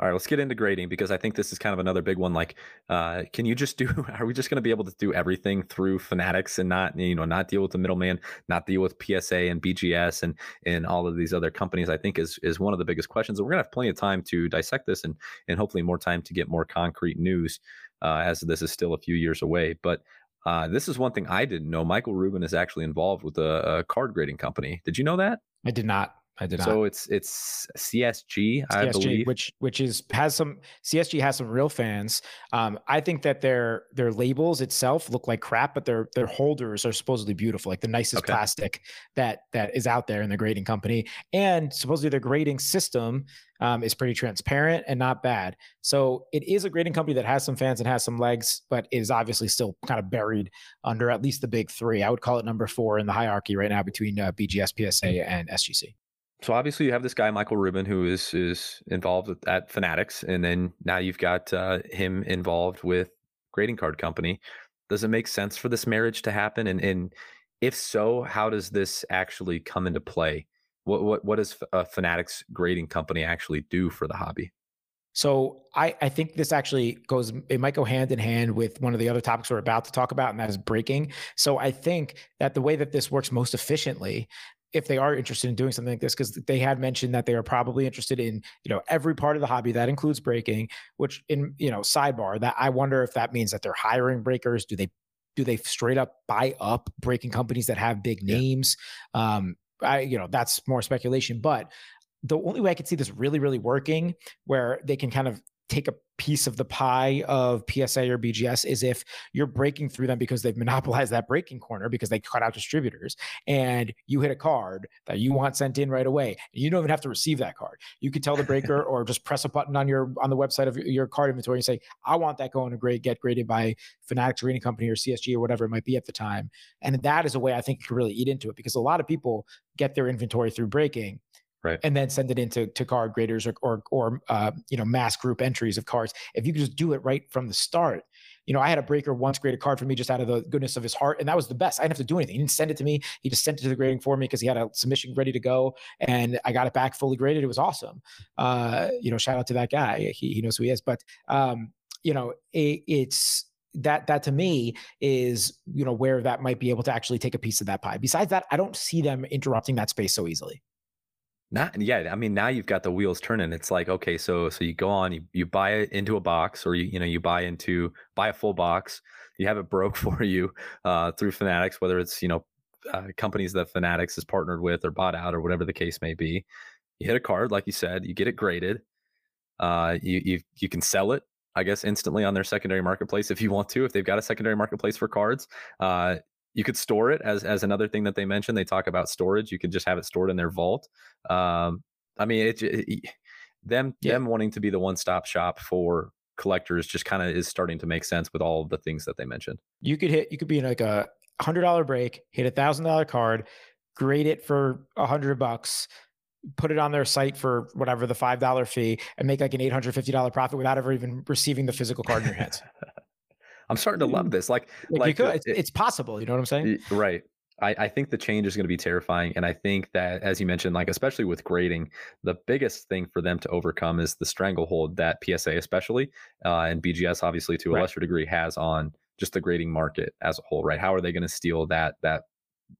All right, let's get into grading because I think this is kind of another big one. Like, uh, can you just do? [LAUGHS] Are we just going to be able to do everything through Fanatics and not, you know, not deal with the middleman, not deal with PSA and BGS and and all of these other companies? I think is is one of the biggest questions. And we're gonna have plenty of time to dissect this and and hopefully more time to get more concrete news uh, as this is still a few years away. But uh, this is one thing I didn't know. Michael Rubin is actually involved with a, a card grading company. Did you know that? I did not. I did not. So it's it's CSG, I CSG, believe, which which is has some CSG has some real fans. Um, I think that their their labels itself look like crap, but their their holders are supposedly beautiful, like the nicest okay. plastic that that is out there in the grading company, and supposedly their grading system um, is pretty transparent and not bad. So it is a grading company that has some fans and has some legs, but is obviously still kind of buried under at least the big three. I would call it number four in the hierarchy right now between uh, BGS, PSA, and SGC so obviously you have this guy Michael Rubin who is is involved at Fanatics, and then now you've got uh, him involved with grading card company. Does it make sense for this marriage to happen? And and if so, how does this actually come into play? What what what does a Fanatics grading company actually do for the hobby? So I, I think this actually goes, it might go hand in hand with one of the other topics we're about to talk about, and that is breaking. So I think that the way that this works most efficiently if they are interested in doing something like this because they had mentioned that they are probably interested in you know every part of the hobby. That includes breaking which in you know sidebar that i wonder if that means that they're hiring breakers. Do they do they straight up buy up breaking companies that have big names? Yeah. um i you know that's more speculation but the only way i could see this really really working where they can kind of take a piece of the pie of PSA or BGS is if you're breaking through them because they've [LAUGHS] monopolized that breaking corner because they cut out distributors and you hit a card that you want sent in right away. You don't even have to receive that card. You could tell the breaker [LAUGHS] or just press a button on your on the website of your card inventory and say, I want that going to grade get graded by Fanatics Grading Company or CSG or whatever it might be at the time. And that is a way I think you could really eat into it because a lot of people get their inventory through breaking right. and then send it into to card graders or or, or uh, you know mass group entries of cards. If you could just do it right from the start. You know i had a breaker once grade a card for me just out of the goodness of his heart and that was the best. I didn't have to do anything. He didn't send it to me. He just sent it to the grading for me because he had a submission ready to go and i got it back fully graded. It was awesome. Uh, you know shout out to that guy. He, he knows who he is. But um, you know it, it's that that to me is you know where that might be able to actually take a piece of that pie. Besides that i don't see them interrupting that space so easily Not yeah, I mean now you've got the wheels turning. It's like okay, so so you go on, you, you buy it into a box, or you you know you buy into buy a full box. You have it broke [LAUGHS] for you uh, through Fanatics, whether it's you know uh, companies that Fanatics is partnered with or bought out or whatever the case may be. You hit a card, like you said, you get it graded. Uh, you you you can sell it, I guess, instantly on their secondary marketplace if you want to. If they've got a secondary marketplace for cards, uh, you could store it as as another thing that they mentioned. They talk about storage. You could just have it stored in their vault. Um, I mean, it, it them yeah. them wanting to be the one stop shop for collectors just kind of is starting to make sense with all of the things that they mentioned. You could hit. You could be in like a hundred dollar break, hit a thousand dollar card, grade it for a hundred bucks, put it on their site for whatever the five dollar fee, and make like an eight hundred fifty dollar profit without ever even receiving the physical card in your hands. [LAUGHS] I'm starting to love mm. this. Like, like, like could, it's, it, it's, possible. You know what I'm saying? Right. I, I think the change is going to be terrifying. And I think that, as you mentioned, like, especially with grading, the biggest thing for them to overcome is the stranglehold that PSA, especially, uh, and BGS, obviously, to a right. lesser degree, has on just the grading market as a whole, right? How are they going to steal that, that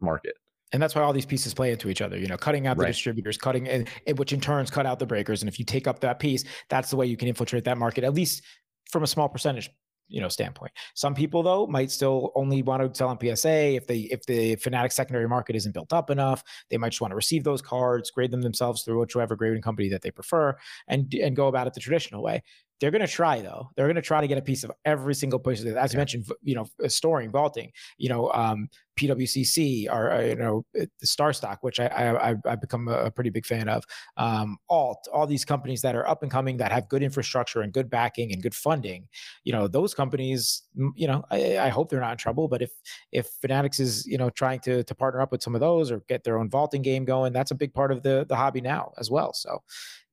market? and that's why all these pieces play into each other you know cutting out the right. distributors cutting and, which in turns cut out the breakers and if you take up that piece that's the way you can infiltrate that market at least from a small percentage you know standpoint. Some people though might still only want to sell on PSA if they if the Fanatic secondary market isn't built up enough. They might just want to receive those cards, grade them themselves through whichever grading company that they prefer, and and go about it the traditional way. They're going to try though. They're going to try to get a piece of every single piece. Of it. As yeah. you mentioned, you know, storing, vaulting, you know, um, PWCC or uh, you know, uh, the Star Stock, which I I I've become a pretty big fan of. Um, Alt, all these companies that are up and coming that have good infrastructure and good backing and good funding. You know, those companies. You know, I, I hope they're not in trouble. But if if Fanatics is you know trying to to partner up with some of those or get their own vaulting game going, that's a big part of the the hobby now as well. So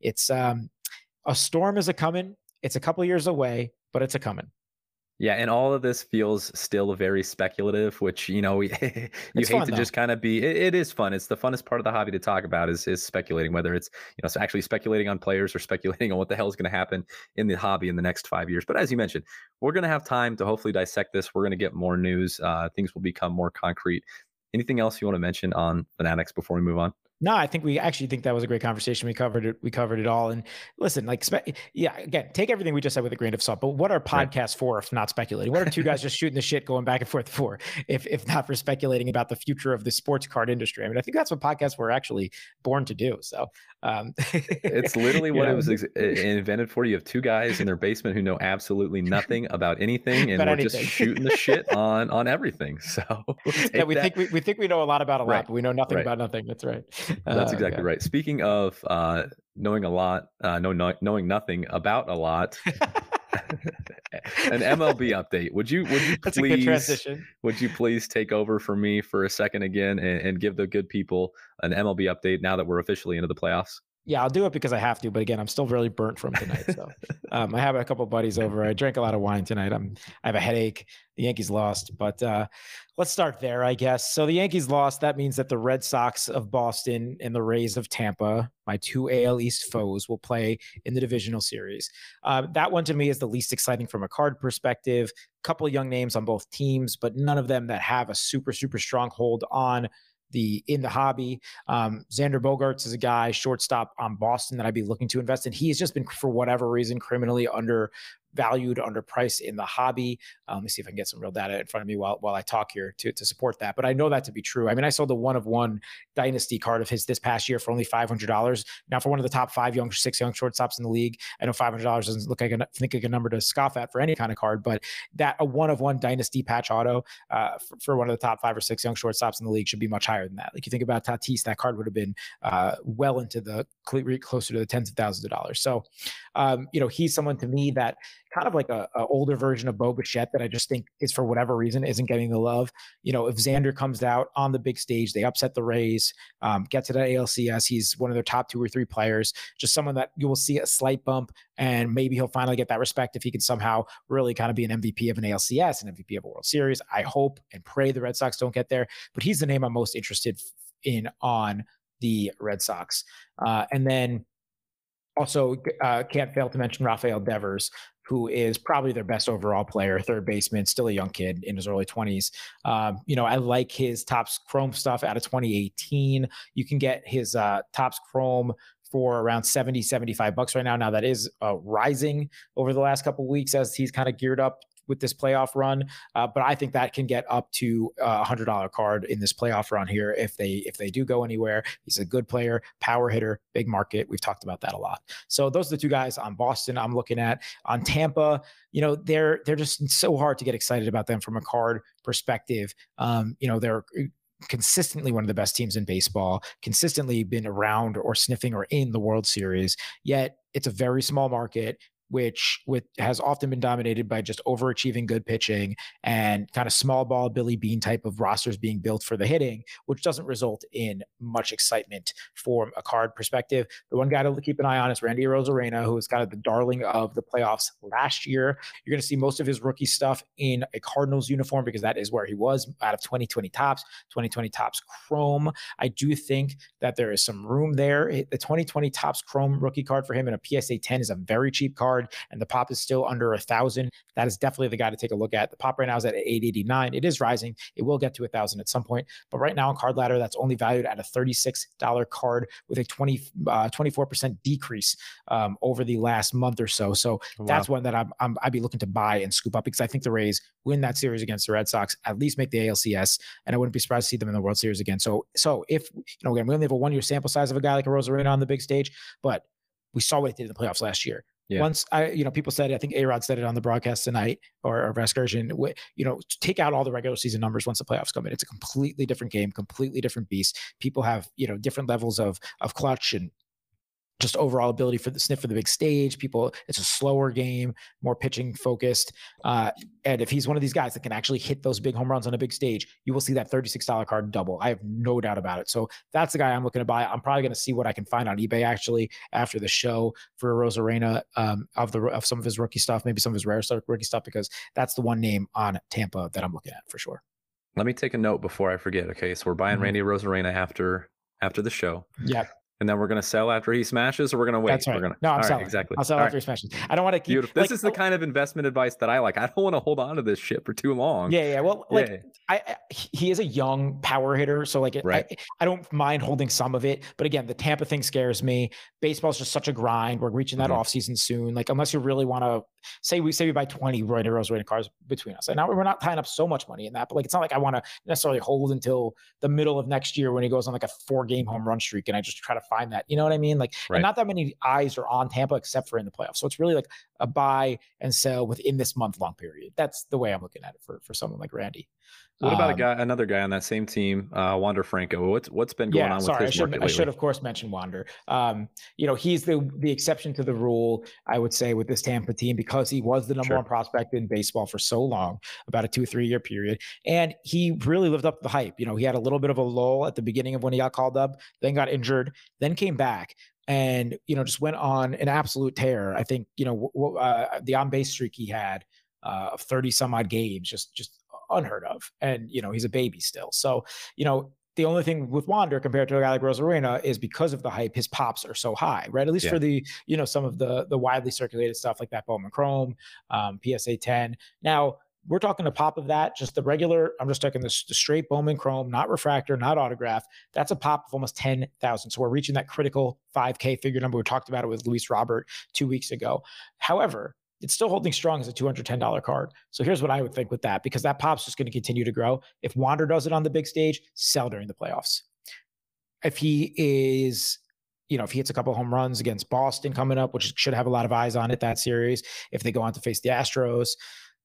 it's um a storm is a coming it's a couple years away, but it's a coming. Yeah, and all of this feels still very speculative, which you know [LAUGHS] you it's hate to though. just kind of be. It, it is fun. It's the funnest part of the hobby to talk about is is speculating, whether it's you know actually speculating on players or speculating on what the hell is going to happen in the hobby in the next five years. But as you mentioned, we're going to have time to hopefully dissect this. We're going to get more news. Uh, things will become more concrete. Anything else you want to mention on Fanatics before we move on? No, I think we actually think that was a great conversation. We covered it. We covered it all. And listen, like, spe- yeah, again, take everything we just said with a grain of salt. But what are podcasts right. for if not speculating? What are two guys just shooting the shit, going back and forth for, [LAUGHS] if if not for speculating about the future of the sports card industry? I mean, I think that's what podcasts were actually born to do. So um, it's literally [LAUGHS] what know? it was ex- invented for. You have two guys in their basement who know absolutely nothing about anything, [LAUGHS] and we're anything. just shooting the shit on on everything. So yeah, we that. think we, we think we know a lot about a lot, right. but we know nothing right. about nothing. That's right. That's uh, exactly right. Speaking of uh, knowing a lot, uh, no, no, knowing nothing about a lot. [LAUGHS] an MLB update. Would you would you please would you please take over for me for a second again and, and, give the good people an MLB update now that we're officially into the playoffs? Yeah, I'll do it because I have to. But again, I'm still really burnt from tonight. So [LAUGHS] um, I have a couple buddies over. I drank a lot of wine tonight. I'm I have a headache. The Yankees lost, but uh, let's start there, I guess. So the Yankees lost. That means that the Red Sox of Boston and the Rays of Tampa, my two AL East foes, will play in the divisional series. Uh, that one to me is the least exciting from a card perspective. Couple young names on both teams, but none of them that have a super super strong hold on the in the hobby. Um, Xander Bogaerts is a guy shortstop on Boston that I'd be looking to invest in. He's just been for whatever reason criminally under valued underpriced in the hobby. Um, let me see if I can get some real data in front of me while, while I talk here to, to support that. But I know that to be true. I mean, I sold the one of one dynasty card of his this past year for only $500. Now, for one of the top five young, six young shortstops in the league, I know $500 doesn't look like a, think like a number to scoff at for any kind of card, but that a one of one dynasty patch auto uh, for, for, one of the top five or six young shortstops in the league should be much higher than that. Like you think about Tatis, that card would have been uh, well into the closer to the tens of thousands of dollars. So, um, you know, he's someone to me that kind of like a, a, older version of Bo Bichette that I just think is for whatever reason isn't getting the love. You know, if Xander comes out on the big stage, they upset the Rays, um, get to the ALCS, he's one of their top two or three players. Just someone that you will see a slight bump, and maybe he'll finally get that respect if he can somehow really kind of be an MVP of an ALCS, an MVP of a World Series. I hope and pray the Red Sox don't get there, but he's the name I'm most interested in on the Red Sox. Uh, and then also uh, can't fail to mention Rafael Devers who is probably their best overall player, third baseman, still a young kid in his early 20s. Um, you know, I like his Topps Chrome stuff out of 2018. You can get his uh, Topps Chrome for around 70 75 bucks right now now that is uh, rising over the last couple weeks as he's kind of geared up with this playoff run. Uh, but I think that can get up to a hundred dollar card in this playoff run here if they if they do go anywhere. He's a good player, power hitter, big market. We've talked about that a lot. So those are the two guys on Boston. I'm looking at on Tampa. You know they're they're just so hard to get excited about them from a card perspective. Um, you know they're consistently one of the best teams in baseball, consistently been around or sniffing or in the World Series. Yet it's a very small market which with has often been dominated by just overachieving good pitching and kind of small ball Billy Beane type of rosters being built for the hitting, which doesn't result in much excitement from a card perspective. The one guy to keep an eye on is Randy Arozarena, who was kind of the darling of the playoffs last year. You're going to see most of his rookie stuff in a Cardinals uniform because that is where he was out of 2020 Topps, 2020 Topps Chrome. I do think that there is some room there. The 2020 Topps Chrome rookie card for him in a PSA 10 is a very cheap card card, and the pop is still under a thousand. That is definitely the guy to take a look at. The pop right now is at 889. It is rising. It will get to a thousand at some point, but right now on Card Ladder, that's only valued at a $36 card with a 20 uh, 24% decrease um, over the last month or so. So wow. that's one that I'm, I'm I'd be looking to buy and scoop up because I think the Rays win that series against the Red Sox, at least make the ALCS, and I wouldn't be surprised to see them in the World Series again. So so if you know again we only have a one year sample size of a guy like a Arozarena on the big stage, but we saw what he did in the playoffs last year. Yeah. Once I, you know, people said, I think A Rod said it on the broadcast tonight or, or Vasgersian, you know, take out all the regular season numbers once the playoffs come in. It's a completely different game, completely different beast. People have, you know, different levels of of clutch and just overall ability for the sniff for the big stage. People, it's a slower game, more pitching focused. Uh, and if he's one of these guys that can actually hit those big home runs on a big stage, you will see that $36 card double. I have no doubt about it. So that's the guy I'm looking to buy. I'm probably going to see what I can find on eBay actually after the show for Arozarena um, of the of some of his rookie stuff, maybe some of his rare stuff, rookie stuff, because that's the one name on Tampa that I'm looking at for sure. Let me take a note before I forget. Okay, so we're buying mm-hmm. Randy Arozarena after after the show. Yeah and then we're going to sell after he smashes, or we're going to wait. That's right. We're gonna, no, I'm selling. Right, exactly. I'll sell All after right. he smashes. I don't want to keep. Beautiful. This like, is the kind of investment advice that I like. I don't want to hold on to this shit for too long. Yeah, yeah. Well, like yeah. I, I, he is a young power hitter, so like right. I, I don't mind holding some of it. But again, the Tampa thing scares me. Baseball's just such a grind. We're reaching that mm-hmm. off season soon. Like unless you really want to say we say we buy 20 Roy Rose rated cars between us. And now we're not tying up so much money in that, but like it's not like I want to necessarily hold until the middle of next year when he goes on like a four game home run streak and I just try to find that. You know what I mean? Like right. not that many eyes are on Tampa except for in the playoffs. So it's really like a buy and sell within this month long period. That's the way I'm looking at it for for someone like Randy. What about um, a guy, another guy on that same team, uh, Wander Franco? What's what's been going yeah, on sorry, with his I should, I should of course mention Wander. Um, you know, he's the the exception to the rule, I would say, with this Tampa team because he was the number sure. one prospect in baseball for so long, about a two three year period, and he really lived up to the hype. You know, he had a little bit of a lull at the beginning of when he got called up, then got injured, then came back, and you know just went on an absolute tear. I think you know uh, the on base streak he had uh, of thirty some odd games, just just unheard of. And, you know, he's a baby still. So, you know, the only thing with Wander compared to a guy like Arozarena is because of the hype, his pops are so high, right? At least yeah. for the, you know, some of the the widely circulated stuff like that Bowman Chrome, um, PSA 10. Now, we're talking a pop of that, just the regular. I'm just talking the, the straight Bowman Chrome, not refractor, not autograph. That's a pop of almost 10,000. So we're reaching that critical 5K figure number. We talked about it with Luis Robert two weeks ago. However, it's still holding strong as a $210 card. So here's what I would think with that because that pop's just going to continue to grow. If Wander does it on the big stage, sell during the playoffs. If he is, you know, if he hits a couple home runs against Boston coming up, which should have a lot of eyes on it that series, if they go on to face the Astros,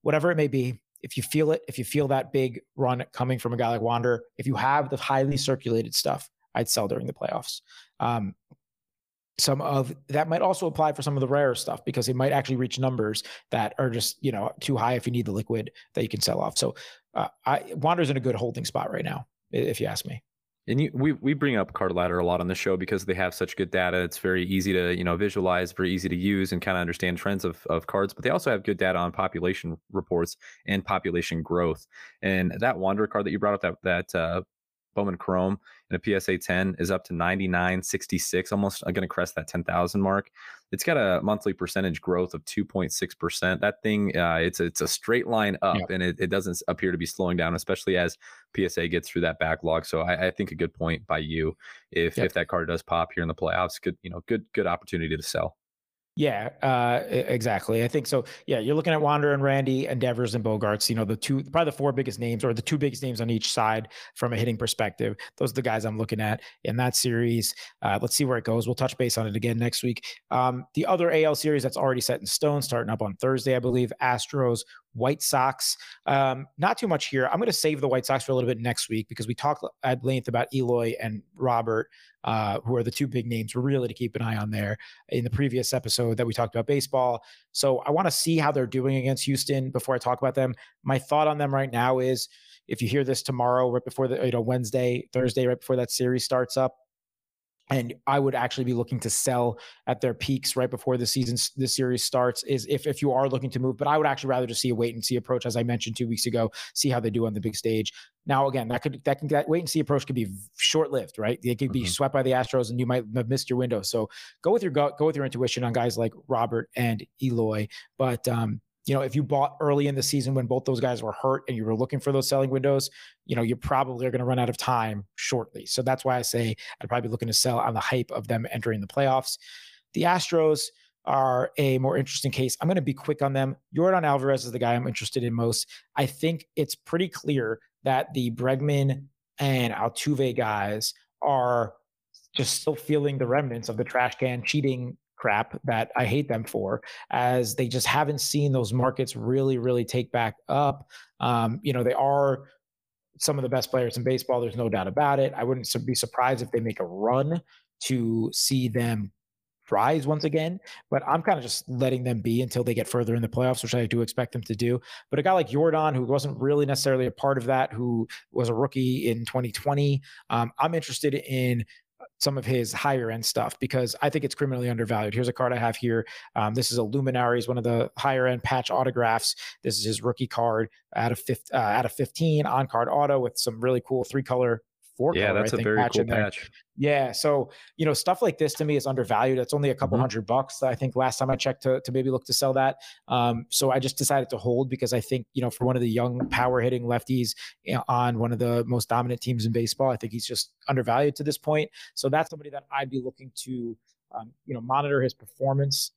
whatever it may be, if you feel it, if you feel that big run coming from a guy like Wander, if you have the highly circulated stuff, I'd sell during the playoffs. Um, some of that might also apply for some of the rare stuff because it might actually reach numbers that are just you know too high if you need the liquid that you can sell off. So uh, I Wander's in a good holding spot right now, if you ask me. And you, we we bring up Card Ladder a lot on the show because they have such good data. It's very easy to you know visualize, very easy to use, and kind of understand trends of, of cards. But they also have good data on population reports and population growth. And that Wander card that you brought up, that that uh, Bowman Chrome in a PSA 10 is up to 99.66, almost going to crest that 10,000 mark. It's got a monthly percentage growth of 2.6%. That thing, uh, it's it's a straight line up, yeah. and it, it doesn't appear to be slowing down, especially as PSA gets through that backlog. So I, I think a good point by you if yep. if that card does pop here in the playoffs, good you know good good opportunity to sell. Yeah, uh, exactly. I think so. Yeah, you're looking at Wander and Randy, and Devers and Bogaerts. You know, the two, probably the four biggest names, or the two biggest names on each side from a hitting perspective. Those are the guys I'm looking at in that series. Uh, let's see where it goes. We'll touch base on it again next week. Um, the other AL series that's already set in stone, starting up on Thursday, I believe. Astros, White Sox. Um, not too much here. I'm going to save the White Sox for a little bit next week because we talked at length about Eloy and Robert, uh, who are the two big names really to keep an eye on there in the previous episode that we talked about baseball. So I want to see how they're doing against Houston before I talk about them. My thought on them right now is if you hear this tomorrow, right before the, you know, Wednesday, Thursday, right before that series starts up, and I would actually be looking to sell at their peaks right before the season, the series starts. Is if if you are looking to move, but I would actually rather just see a wait and see approach, as I mentioned two weeks ago, see how they do on the big stage. Now, again, that could that can that wait and see approach could be short lived, right? They could be mm-hmm. swept by the Astros, and you might have missed your window. So go with your gut, go with your intuition on guys like Robert and Eloy. But um, you know, if you bought early in the season when both those guys were hurt and you were looking for those selling windows, you know, you probably are going to run out of time shortly. So that's why I say I'd probably be looking to sell on the hype of them entering the playoffs. The Astros are a more interesting case. I'm going to be quick on them. Yordan Alvarez is the guy I'm interested in most. I think it's pretty clear that the Bregman and Altuve guys are just still feeling the remnants of the trash can cheating crap that I hate them for, as they just haven't seen those markets really, really take back up. Um, you know, they are some of the best players in baseball. There's no doubt about it. I wouldn't be surprised if they make a run to see them rise once again, but I'm kind of just letting them be until they get further in the playoffs, which I do expect them to do. But a guy like Yordan, who wasn't really necessarily a part of that, who was a rookie in 2020, um, I'm interested in some of his higher end stuff because I think it's criminally undervalued. Here's a card I have here. Um, this is a Luminaries, one of the higher end patch autographs. This is his rookie card out of fifth, uh, out of 15 on card auto with some really cool three color four. Yeah, that's I a very patch cool patch. Yeah, so you know stuff like this to me is undervalued. It's only a couple mm-hmm. hundred bucks. I think last time I checked to, to maybe look to sell that. Um, so I just decided to hold because I think you know for one of the young power hitting lefties eh, on one of the most dominant teams in baseball, I think he's just undervalued to this point. So that's somebody that I'd be looking to um, you know monitor his performance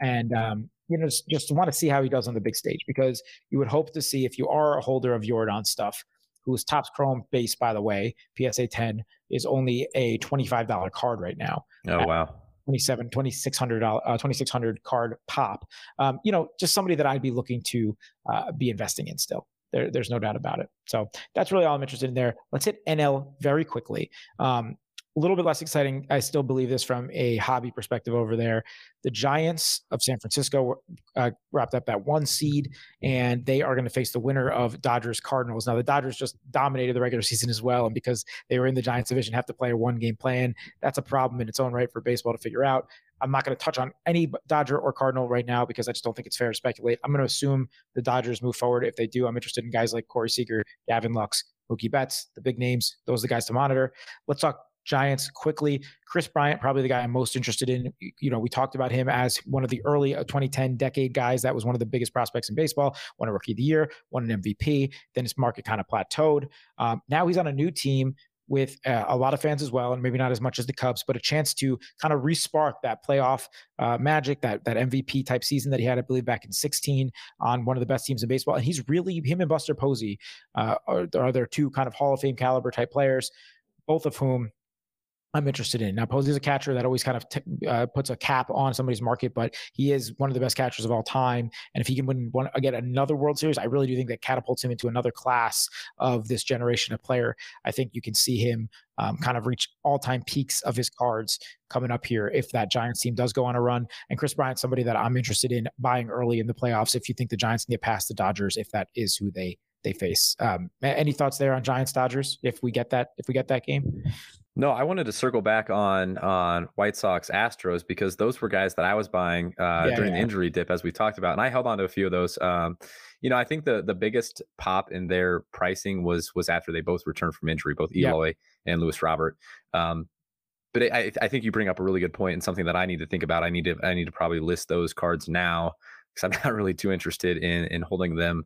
and um, you know just, just want to see how he does on the big stage because you would hope to see if you are a holder of Yordan stuff whose Topps Chrome base, by the way, PSA 10 is only a $25 card right now. Oh, wow. 27 2600 uh, 2600 card pop. Um, you know just somebody that i'd be looking to uh, be investing in still. There, there's no doubt about it. So that's really all i'm interested in there. Let's hit nl very quickly. Um, a little bit less exciting. I still believe this from a hobby perspective over there. The Giants of San Francisco uh, wrapped up that one seed, and they are going to face the winner of Dodgers Cardinals. Now, the Dodgers just dominated the regular season as well, and because they were in the Giants division, have to play a one game plan. That's a problem in its own right for baseball to figure out. I'm not going to touch on any Dodger or Cardinal right now because I just don't think it's fair to speculate. I'm going to assume the Dodgers move forward. If they do, I'm interested in guys like Corey Seager, Gavin Lux, Mookie Betts, the big names. Those are the guys to monitor. Let's talk Giants quickly. Kris Bryant, probably the guy I'm most interested in. You know, we talked about him as one of the early uh, 2010 decade guys. That was one of the biggest prospects in baseball. Won a Rookie of the Year, won an MVP. Then his market kind of plateaued. Um, now he's on a new team with uh, a lot of fans as well, and maybe not as much as the Cubs, but a chance to kind of respark that playoff uh, magic, that that MVP type season that he had, I believe, back in 16 on one of the best teams in baseball. And he's really him and Buster Posey uh, are, are their two kind of Hall of Fame caliber type players, both of whom I'm interested in. Now, Posey's a catcher that always kind of t- uh, puts a cap on somebody's market, but he is one of the best catchers of all time. And if he can win one again another World Series, I really do think that catapults him into another class of this generation of player. I think you can see him um, kind of reach all-time peaks of his cards coming up here if that Giants team does go on a run. And Kris Bryant, somebody that I'm interested in buying early in the playoffs. If you think the Giants can get past the Dodgers, if that is who they they face. Um, any thoughts there on Giants Dodgers if we get that if we get that game? No, I wanted to circle back on on White Sox Astros because those were guys that I was buying uh, yeah, during yeah. the injury dip, as we talked about, and I held on to a few of those. Um, you know, I think the the biggest pop in their pricing was was after they both returned from injury, both Eloy yep. and Luis Robert. Um, but I, I think you bring up a really good point and something that I need to think about. I need to I need to probably list those cards now because I'm [LAUGHS] not really too interested in in holding them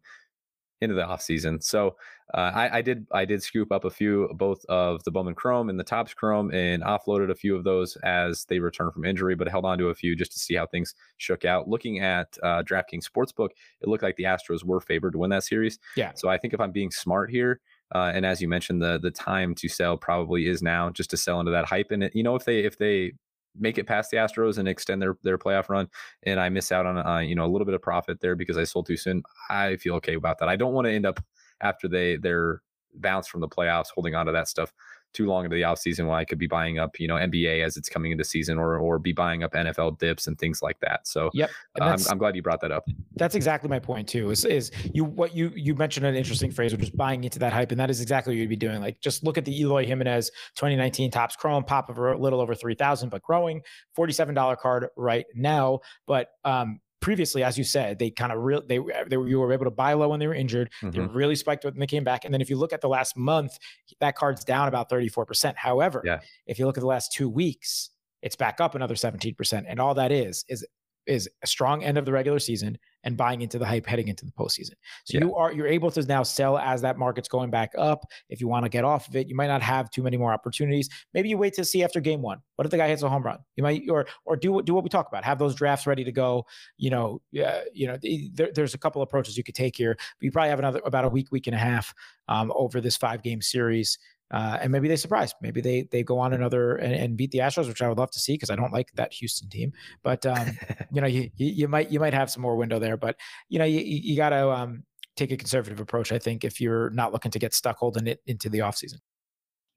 into the off season. So uh, I, I, did I did scoop up a few both of the Bowman Chrome and the Topps Chrome and offloaded a few of those as they returned from injury, but held on to a few just to see how things shook out. Looking at uh, DraftKings Sportsbook, it looked like the Astros were favored to win that series. Yeah. So I think if I'm being smart here, uh, and as you mentioned, the the time to sell probably is now, just to sell into that hype. And you know, if they if they make it past the Astros and extend their their playoff run, and I miss out on uh, you know a little bit of profit there because I sold too soon. I feel okay about that. I don't want to end up after they they're bounced from the playoffs holding on to that stuff too long into the offseason when I could be buying up, you know, NBA as it's coming into season or or be buying up NFL dips and things like that. So yep. Uh, I'm, I'm glad you brought that up. That's exactly my point too. Is is you what you you mentioned an interesting phrase, which is buying into that hype, and that is exactly what you'd be doing. Like just look at the Eloy Jimenez 2019 Topps Chrome pop of a little over three thousand, but growing $47 card right now. But um previously, as you said, they kind of real they they were, you were able to buy low when they were injured. Mm-hmm. They really spiked when they came back, and then if you look at the last month, that card's down about thirty four percent. However, yeah. if you look at the last two weeks, it's back up another seventeen percent, and all that is is is a strong end of the regular season and buying into the hype heading into the postseason. So yeah. you are you're able to now sell as that market's going back up. If you want to get off of it, you might not have too many more opportunities. Maybe you wait to see after game one. What if the guy hits a home run? You might or or do do what we talk about. Have those drafts ready to go. You know, yeah, you know, there, there's a couple approaches you could take here. But you probably have another about a week, week and a half um, over this five game series uh, and maybe they surprise. Maybe they they go on another and, and beat the Astros, which I would love to see because I don't like that Houston team. But um, [LAUGHS] you know, you, you might you might have some more window there. But you know, you you got to um, take a conservative approach. I think if you're not looking to get stuck holding it into the offseason.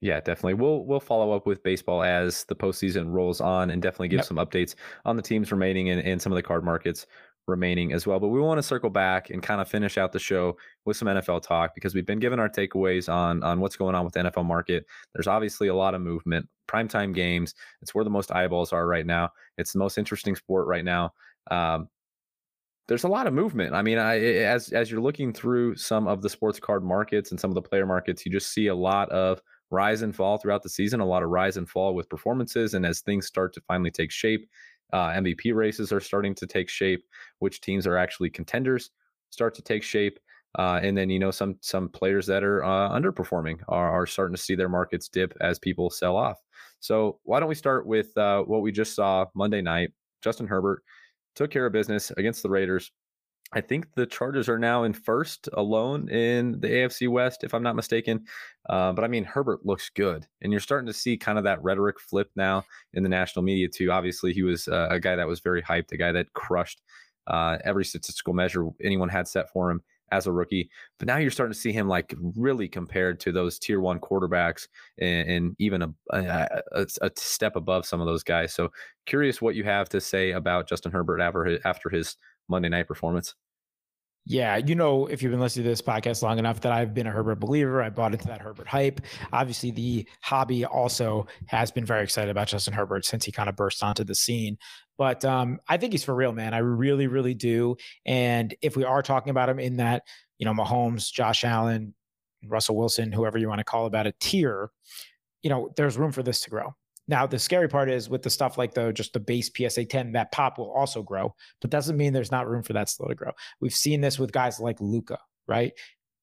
Yeah, definitely. We'll we'll follow up with baseball as the postseason rolls on, and definitely give yep. some updates on the teams remaining and, and some of the card markets remaining as well. But we want to circle back and kind of finish out the show with some NFL talk because we've been given our takeaways on on what's going on with the NFL market. There's obviously a lot of movement, primetime games. It's where the most eyeballs are right now. It's the most interesting sport right now. Um, there's a lot of movement. I mean, I, as as you're looking through some of the sports card markets and some of the player markets, you just see a lot of rise and fall throughout the season, a lot of rise and fall with performances. And as things start to finally take shape, uh, MVP races are starting to take shape. Which teams are actually contenders start to take shape. Uh, and then you know some some players that are uh, underperforming are, are starting to see their markets dip as people sell off. So why don't we start with uh, what we just saw Monday night? Justin Herbert took care of business against the Raiders. I think the Chargers are now in first alone in the AFC West, if I'm not mistaken. Uh, but I mean, Herbert looks good, and you're starting to see kind of that rhetoric flip now in the national media too. Obviously, he was uh, a guy that was very hyped, a guy that crushed uh, every statistical measure anyone had set for him as a rookie. But now you're starting to see him like really compared to those tier one quarterbacks and, and even a, a, a, step above some of those guys. So curious what you have to say about Justin Herbert after his, after his Monday night performance. Yeah, you know, if you've been listening to this podcast long enough, that I've been a Herbert believer. I bought into that Herbert hype. Obviously, the hobby also has been very excited about Justin Herbert since he kind of burst onto the scene. But um, I think he's for real, man. I really, really do. And if we are talking about him in that, you know, Mahomes, Josh Allen, Russell Wilson, whoever you want to call about a tier, you know, there's room for this to grow. Now, the scary part is with the stuff like the just the base PSA 10, that pop will also grow, but doesn't mean there's not room for that still to grow. We've seen this with guys like Luka, right?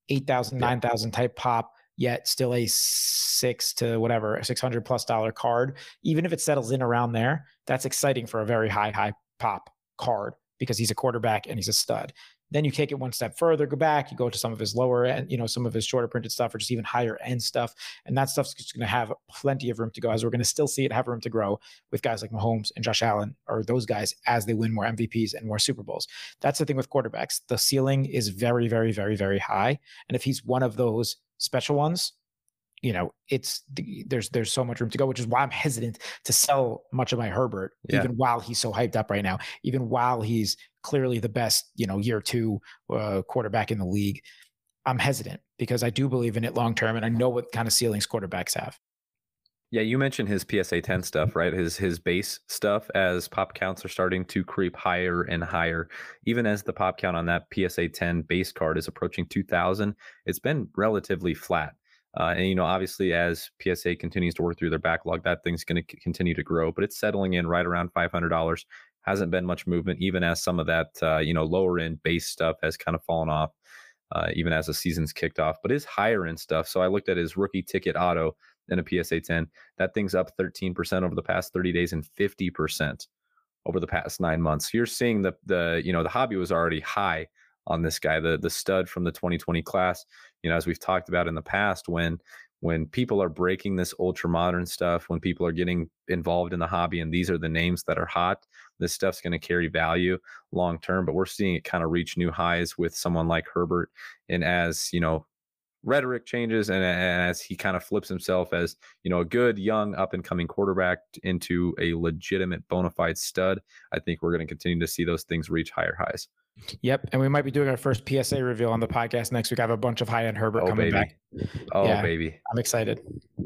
8,000, 9,000 type pop, yet still a six to whatever, 600 plus dollar card. Even if it settles in around there, that's exciting for a very high, high pop card because he's a quarterback and he's a stud. Then you take it one step further, go back, you go to some of his lower end, you know, some of his shorter printed stuff or just even higher end stuff. And that stuff's just going to have plenty of room to go as we're going to still see it have room to grow with guys like Mahomes and Josh Allen or those guys as they win more MVPs and more Super Bowls. That's the thing with quarterbacks. The ceiling is very, very, very, very high. And if he's one of those special ones, you know, it's there's there's so much room to go, which is why I'm hesitant to sell much of my Herbert, yeah. even while he's so hyped up right now, even while he's clearly the best, you know, year two uh, quarterback in the league. I'm hesitant because I do believe in it long term, and I know what kind of ceilings quarterbacks have. Yeah, you mentioned his PSA 10 stuff, right? His his base stuff as pop counts are starting to creep higher and higher. Even as the pop count on that PSA 10 base card is approaching 2000, it's been relatively flat. Uh, and you know, obviously, as PSA continues to work through their backlog, that thing's going to continue to grow. But it's settling in right around five hundred dollars. Hasn't been much movement, even as some of that uh, you know lower end base stuff has kind of fallen off, uh, even as the season's kicked off. But his higher end stuff. So I looked at his rookie ticket auto in a PSA 10. That thing's up 13% over the past 30 days and 50% over the past nine months. You're seeing the the you know the hobby was already high on this guy, the the stud from the 2020 class. You know, as we've talked about in the past, when when people are breaking this ultra modern stuff, when people are getting involved in the hobby, and these are the names that are hot, this stuff's going to carry value long term. But we're seeing it kind of reach new highs with someone like Herbert, and as you know, rhetoric changes and, as he kind of flips himself as you know a good young up and coming quarterback into a legitimate bona fide stud i think we're going to continue to see those things reach higher highs. Yep and we might be doing our first psa reveal on the podcast next week. I have a bunch of high end herbert oh, coming baby. back. Oh yeah, baby. I'm excited.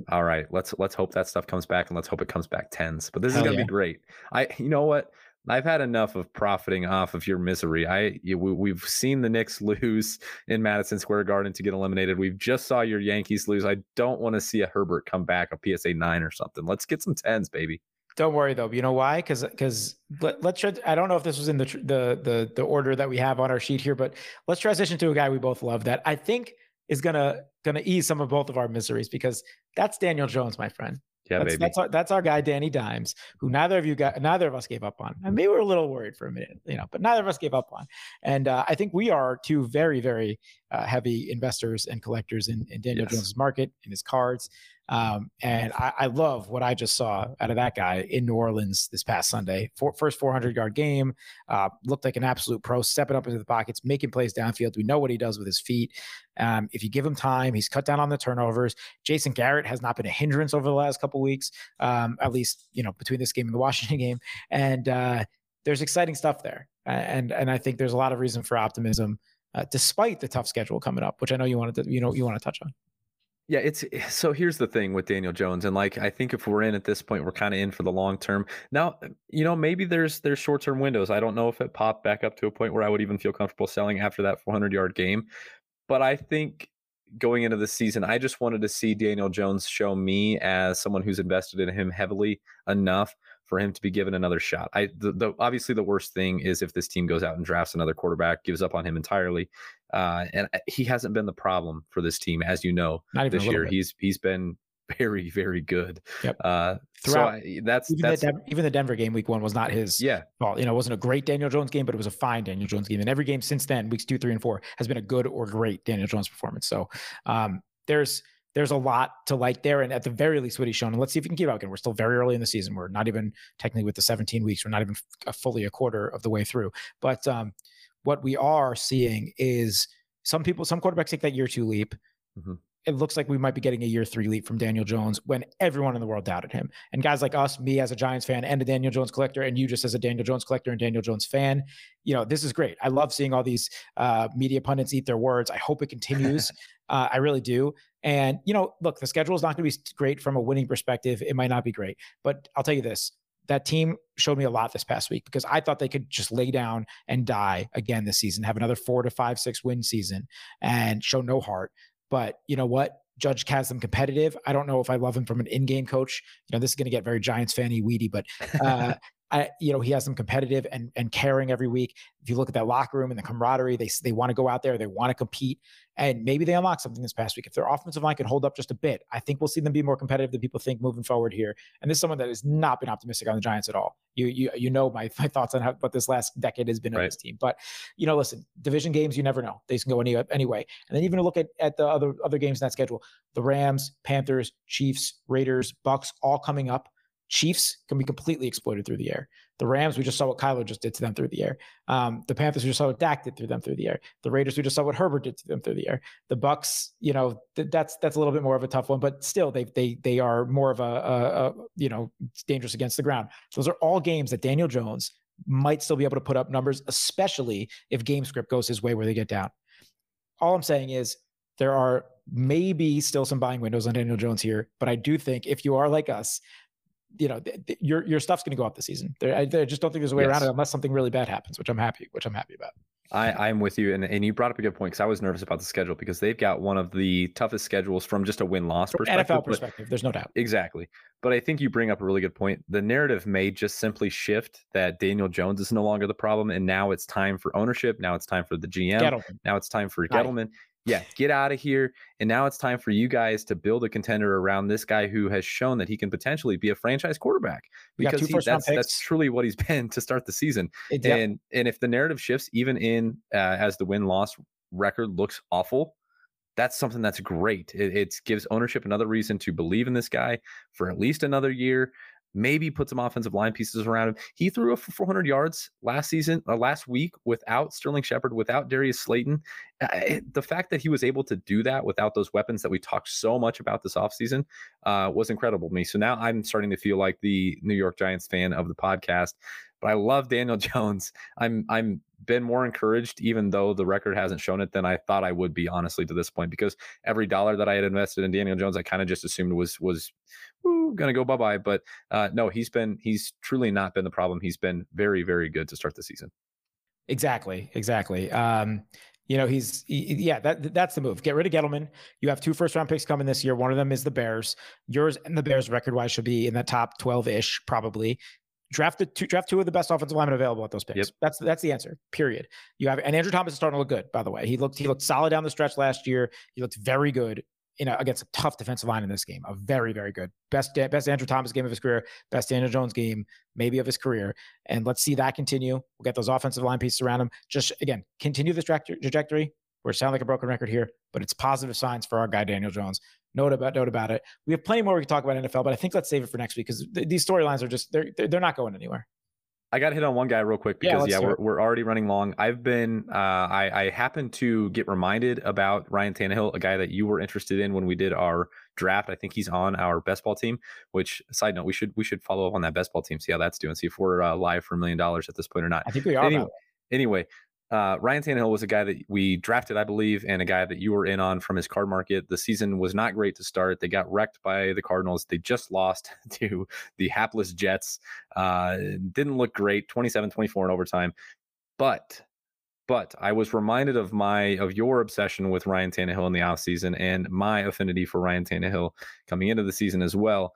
All right let's let's hope that stuff comes back and let's hope it comes back tens but this is going to yeah. be great. I you know what I've had enough of profiting off of your misery. I we've seen the Knicks [LAUGHS] lose in Madison Square Garden to get eliminated. We've just saw your Yankees lose. I don't want to see a Herbert come back a PSA nine or something. Let's get some tens, baby. Don't worry though. You know why? Because because let, us I don't know if this was in the the the the order that we have on our sheet here, but let's transition to a guy we both love that I think is gonna gonna ease some of both of our miseries because that's Daniel Jones, my friend. Yeah, that's, baby. That's our, that's our guy, Danny Dimes, who neither of you got, neither of us gave up on. And maybe we were a little worried for a minute, you know, but neither of us gave up on. And uh, I think we are two very, very uh, heavy investors and collectors in, in Daniel yes. Jones's market, in his cards. Um, and I, I, love what I just saw out of that guy in New Orleans this past Sunday. First 400 yard game, uh, looked like an absolute pro, stepping up into the pockets, making plays downfield. We know what he does with his feet. Um, if you give him time, he's cut down on the turnovers. Jason Garrett has not been a hindrance over the last couple weeks, um, at least you know between this game and the [LAUGHS] Washington game. And uh, there's exciting stuff there, and and I think there's a lot of reason for optimism. Uh, despite the tough schedule coming up, which I know you wanted to, you know, you want to touch on. Yeah, it's eh, so here's the thing with Daniel Jones, and like I think if we're in at this point, we're kind of in for the long term. Now, eh, you know, maybe there's there's short term windows. I don't know if it popped back up to a point where I would even feel comfortable selling after that 400 yard game, but I think going into the season, I just wanted to see Daniel Jones show me as someone who's invested in him heavily enough for him to be given another shot. I the, the, obviously the worst thing is if this team goes out and drafts another quarterback, gives up on him entirely, uh, and uh, he hasn't been the problem for this team, as you know, this year. Bit. He's he's been [LAUGHS] very very good. Yep. Uh, Throughout, so I, that's even, that's the Denver, even the Denver game week one was not his yeah fault. You know, it wasn't a great Daniel Jones game, but it was a fine Daniel Jones game. And every game since then, weeks two, three, and four, has been a good or great Daniel Jones performance. So um, there's there's a lot to like there. And at the very least, what he's shown, and let's see if we can keep out again. We're still very early in the season. We're not even technically with the 17 weeks. We're not even a fully a quarter of the way through. But um, what we are seeing is some people, some quarterbacks take that year two leap. Mm-hmm. It looks like we might be getting a year three leap from Daniel Jones when everyone in the world doubted him. And guys like us, me as a Giants fan and a Daniel Jones collector, and you just as a Daniel Jones collector and Daniel Jones fan, you know, this is great. I love seeing all these uh, media pundits eat their words. I hope it continues. [LAUGHS] uh, I really do. And, you know, look, the schedule is not going to be great from a winning perspective. It might not be great, but I'll tell you this that team showed me a lot this past week because I thought they could just lay down and die again this season, have another four to five, six win season and show no heart. But you know what? Judge has them competitive. I don't know if I love him from an in-game coach. You know, this is going to get very Giants fanny weedy, but uh, [LAUGHS] I, you know, he has them competitive and and caring every week. If you look at that locker room and the camaraderie, they they want to go out there, they want to compete, and maybe they unlock something this past week. If their offensive line can hold up just a bit, I think we'll see them be more competitive than people think moving forward here. And this is someone that has not been optimistic on the Giants at all. You you you know my [LAUGHS] my thoughts on how, what this last decade has been right. on this team. But you know, listen, division games you never know; they can go any anyway. And then even look at at the other other games in that schedule: the Rams, Panthers, Chiefs, Raiders, Bucs, all coming up. Chiefs can be completely exploited through the air. The Rams, we just saw what Kyler just did to them through the air. Um, the Panthers, we just saw what Dak did through them through the air. The Raiders, we just saw what Herbert did to them through the air. The Bucs, you know, th- that's that's a little bit more of a tough one, but still, they they they are more of a, a, a you know dangerous against the ground. Those are all games that Daniel Jones might still be able to put up numbers, especially if game script goes his way where they get down. All I'm saying is there are maybe still some buying windows on Daniel Jones here, but I do think if you are like us, you know, th- th- your your stuff's going to go up this season. There, I, just don't think there's a way yes. around it unless something really bad happens, which I'm happy, which I'm happy about. I, I'm with you, and, and you brought up a good point because I was nervous about the schedule because they've got one of the toughest schedules from just a win loss perspective. NFL perspective, there's no doubt. Exactly, but I think you bring up a really good point. The narrative may just simply shift that Daniel Jones is no longer the problem, and now it's time for ownership. Now it's time for the GM. Gettleman. Now it's time for Gettleman yeah, get out of here. And now it's time for you guys to build a contender around this guy who has shown that he can potentially be a franchise quarterback because he, that's that's truly what he's [LAUGHS] been to start the season. And and if the narrative shifts, even in uh, as the win loss record looks awful, that's something that's great. It, it gives ownership another reason to believe in this guy for at least another year maybe put some offensive line pieces around him. He threw for 400 yards last season, uh, last week, without Sterling Shepard, without Darius Slayton. Uh, the fact that he was able to do that without those weapons that we talked so much about this offseason uh, was incredible to me. So now I'm starting to feel like the New York Giants fan of the podcast. But I love Daniel [LAUGHS] Jones. I'm I'm been more encouraged, even though the record hasn't shown it, than I thought I would be, honestly, to this point. Because every dollar that I had invested in Daniel Jones, I kind of just assumed was was gonna go bye bye. But uh, no, he's been he's truly not been the problem. He's been very very good to start the season. Exactly, exactly. Um, you know, he's he, yeah, that that's the move. Get rid of Gettleman. You have two first round picks coming this year. One of them is the Bears. Yours and the Bears record wise should be in the top 12 ish, probably draft the two, draft two of the best offensive linemen available at those picks. Yep. That's that's the answer. Period. You have and Andrew Thomas is starting to look good. By the way, he looked he looked solid down the stretch last year. He looked very good. You know, against a tough defensive line in this game, a very, very good best best Andrew Thomas game of his career, best Daniel Jones game maybe of his career, and let's see that continue. We'll get those offensive line pieces around him. Just again, continue this trajectory. We're sound like a broken record here, but it's positive signs for our guy Daniel Jones note about note about it. We have plenty more we can talk about NFL, but I think let's save it for next week because th- these storylines are just they're, they're not going anywhere. I got to hit on one guy real quick because yeah, yeah we're, we're already running long. I've been uh, I I happened to get reminded about Ryan Tannehill, a guy that you were interested in when we did our draft. I think he's on our best ball team. Which side note, we should we should follow up on that best ball team, see how that's doing, see if we're uh, live for a million dollars at this point or not. I think we are. Anyway, anyway uh, Ryan Tannehill was a guy that we drafted, I believe, and a guy that you were in on from his card market. The season was not great to start. They got wrecked by the Cardinals. They just lost [LAUGHS] to the hapless Jets. Uh, didn't look great, 27 24 in overtime. But but I was reminded of my of your obsession with Ryan Tannehill in the offseason and my affinity for Ryan Tannehill coming into the season as well.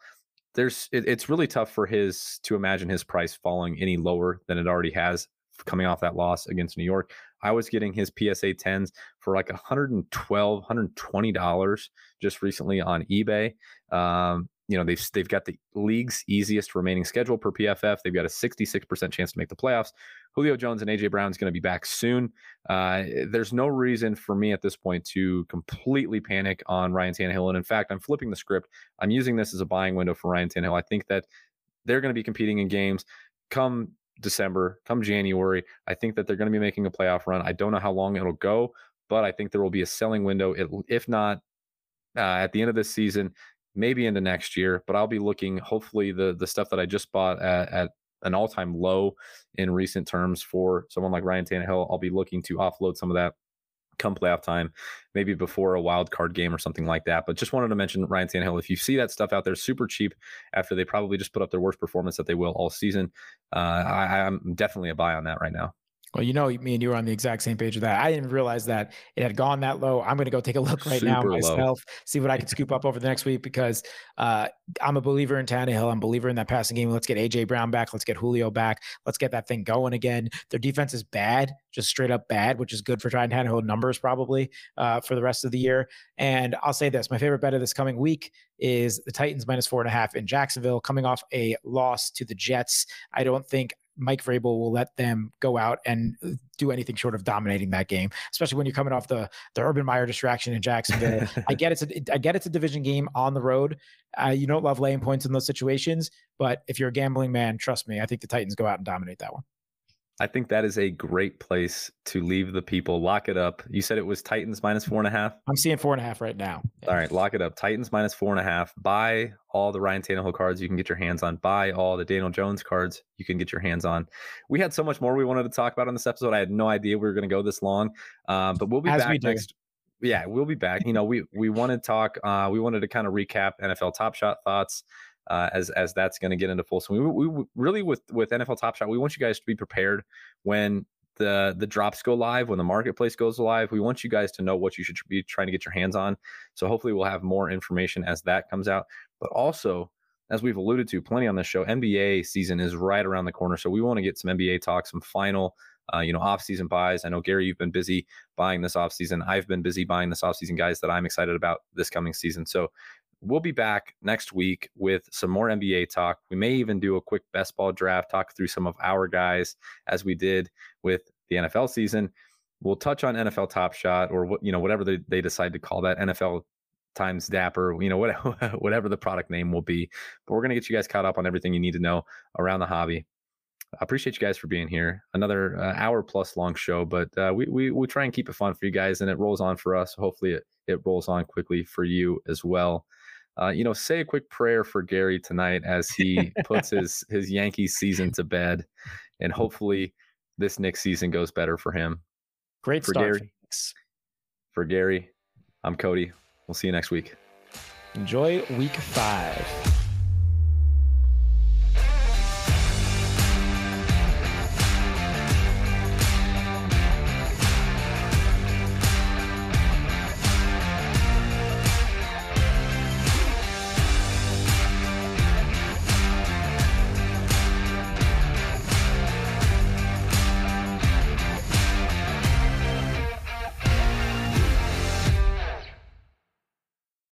There's it, it's really tough for his to imagine his price falling any lower than it already has coming off that loss against New York. I was getting his PSA 10s for like 112 $120 just recently on eBay. Um, you know, they've, they've got the league's easiest remaining schedule per PFF. They've got a 66% chance to make the playoffs. Julio Jones and AJ Brown is going to be back soon. Uh, there's no reason for me at this point to completely panic on Ryan Tannehill. And in fact, I'm flipping the script. I'm using this as a buying window for Ryan Tannehill. I think that they're going to be competing in games come December, come January, I think that they're going to be making a playoff run. I don't know how long it'll go, but I think there will be a selling window. If not uh, at the end of this season, maybe into next year. But I'll be looking. Hopefully, the the stuff that I just bought at, at an all time low in recent terms for someone like Ryan Tannehill, I'll be looking to offload some of that come playoff time, maybe before a wild card game or something like that. But just wanted to mention Ryan Tannehill. If you see that stuff out there, super cheap after they probably just put up their worst performance that they will all season, uh, I, I'm definitely a buy on that right now. Well, you know, me and you were on the exact same page with that. I didn't realize that it had gone that low. I'm going to go take a look right Super now myself, low. see what I can [LAUGHS] scoop up over the next week because uh, I'm a believer in Tannehill. I'm a believer in that passing game. Let's get AJ Brown back. Let's get Julio back. Let's get that thing going again. Their defense is bad, just straight up bad, which is good for Ryan Tannehill numbers probably uh, for the rest of the year. And I'll say this: my favorite bet of this coming week is the Titans minus four and a half in Jacksonville, coming off a loss to the Jets. I don't think Mike Vrabel will let them go out and uh, do anything short of dominating that game, especially when you're coming off the the Urban Meyer distraction in Jacksonville. I get it's a I get it's a division game on the road. Uh, you don't love laying points in those situations, but if you're a gambling man, trust me, I think the Titans go out and dominate that one. I think that is a great place to leave the people. Lock it up. You said it was Titans minus four and a half. I'm seeing four and a half right now. Yeah. All right, lock it up. Titans minus four and a half. Buy all the Ryan Tannehill cards you can get your hands on. Buy all the Daniel Jones cards you can get your hands on. We had so much more we wanted to talk about on this episode. I had no idea we were going to go this long, um, but we'll be As back we next. yeah, we'll be back. You know, we we want to talk. Uh, we wanted to kind of recap NFL Top Shot thoughts uh, as as that's going to get into full swing. We, we really with with NFL Top Shot, we want you guys to be prepared when the the drops go live, when the marketplace goes live. We want you guys to know what you should be trying to get your hands on. So hopefully, we'll have more information as that comes out. But also, as we've alluded to plenty on this show, NBA season is right around the corner. So we want to get some NBA talk, some final uh, you know, off-season buys. I know Gary, you've been busy buying this off-season. I've been busy buying this off-season guys that I'm excited about this coming season. So we'll be back next week with some more NBA talk. We may even do a quick best ball draft, talk through some of our guys as we did with the NFL season. We'll touch on NFL Top Shot or what you know whatever they, they decide to call that NFL times Dapper, you know whatever [LAUGHS] whatever the product name will be. But we're gonna get you guys caught up on everything you need to know around the hobby. I appreciate you guys for being here. Another uh, hour plus long show, but uh, we, we we try and keep it fun for you guys, and it rolls on for us. Hopefully, it it rolls on quickly for you as well. Uh, you know, say a quick prayer for Gary tonight as he puts [LAUGHS] his his Yankees season to bed, and hopefully this next season goes better for him. Great for start, Gary. For Gary, I'm Cody. We'll see you next week. Enjoy week five.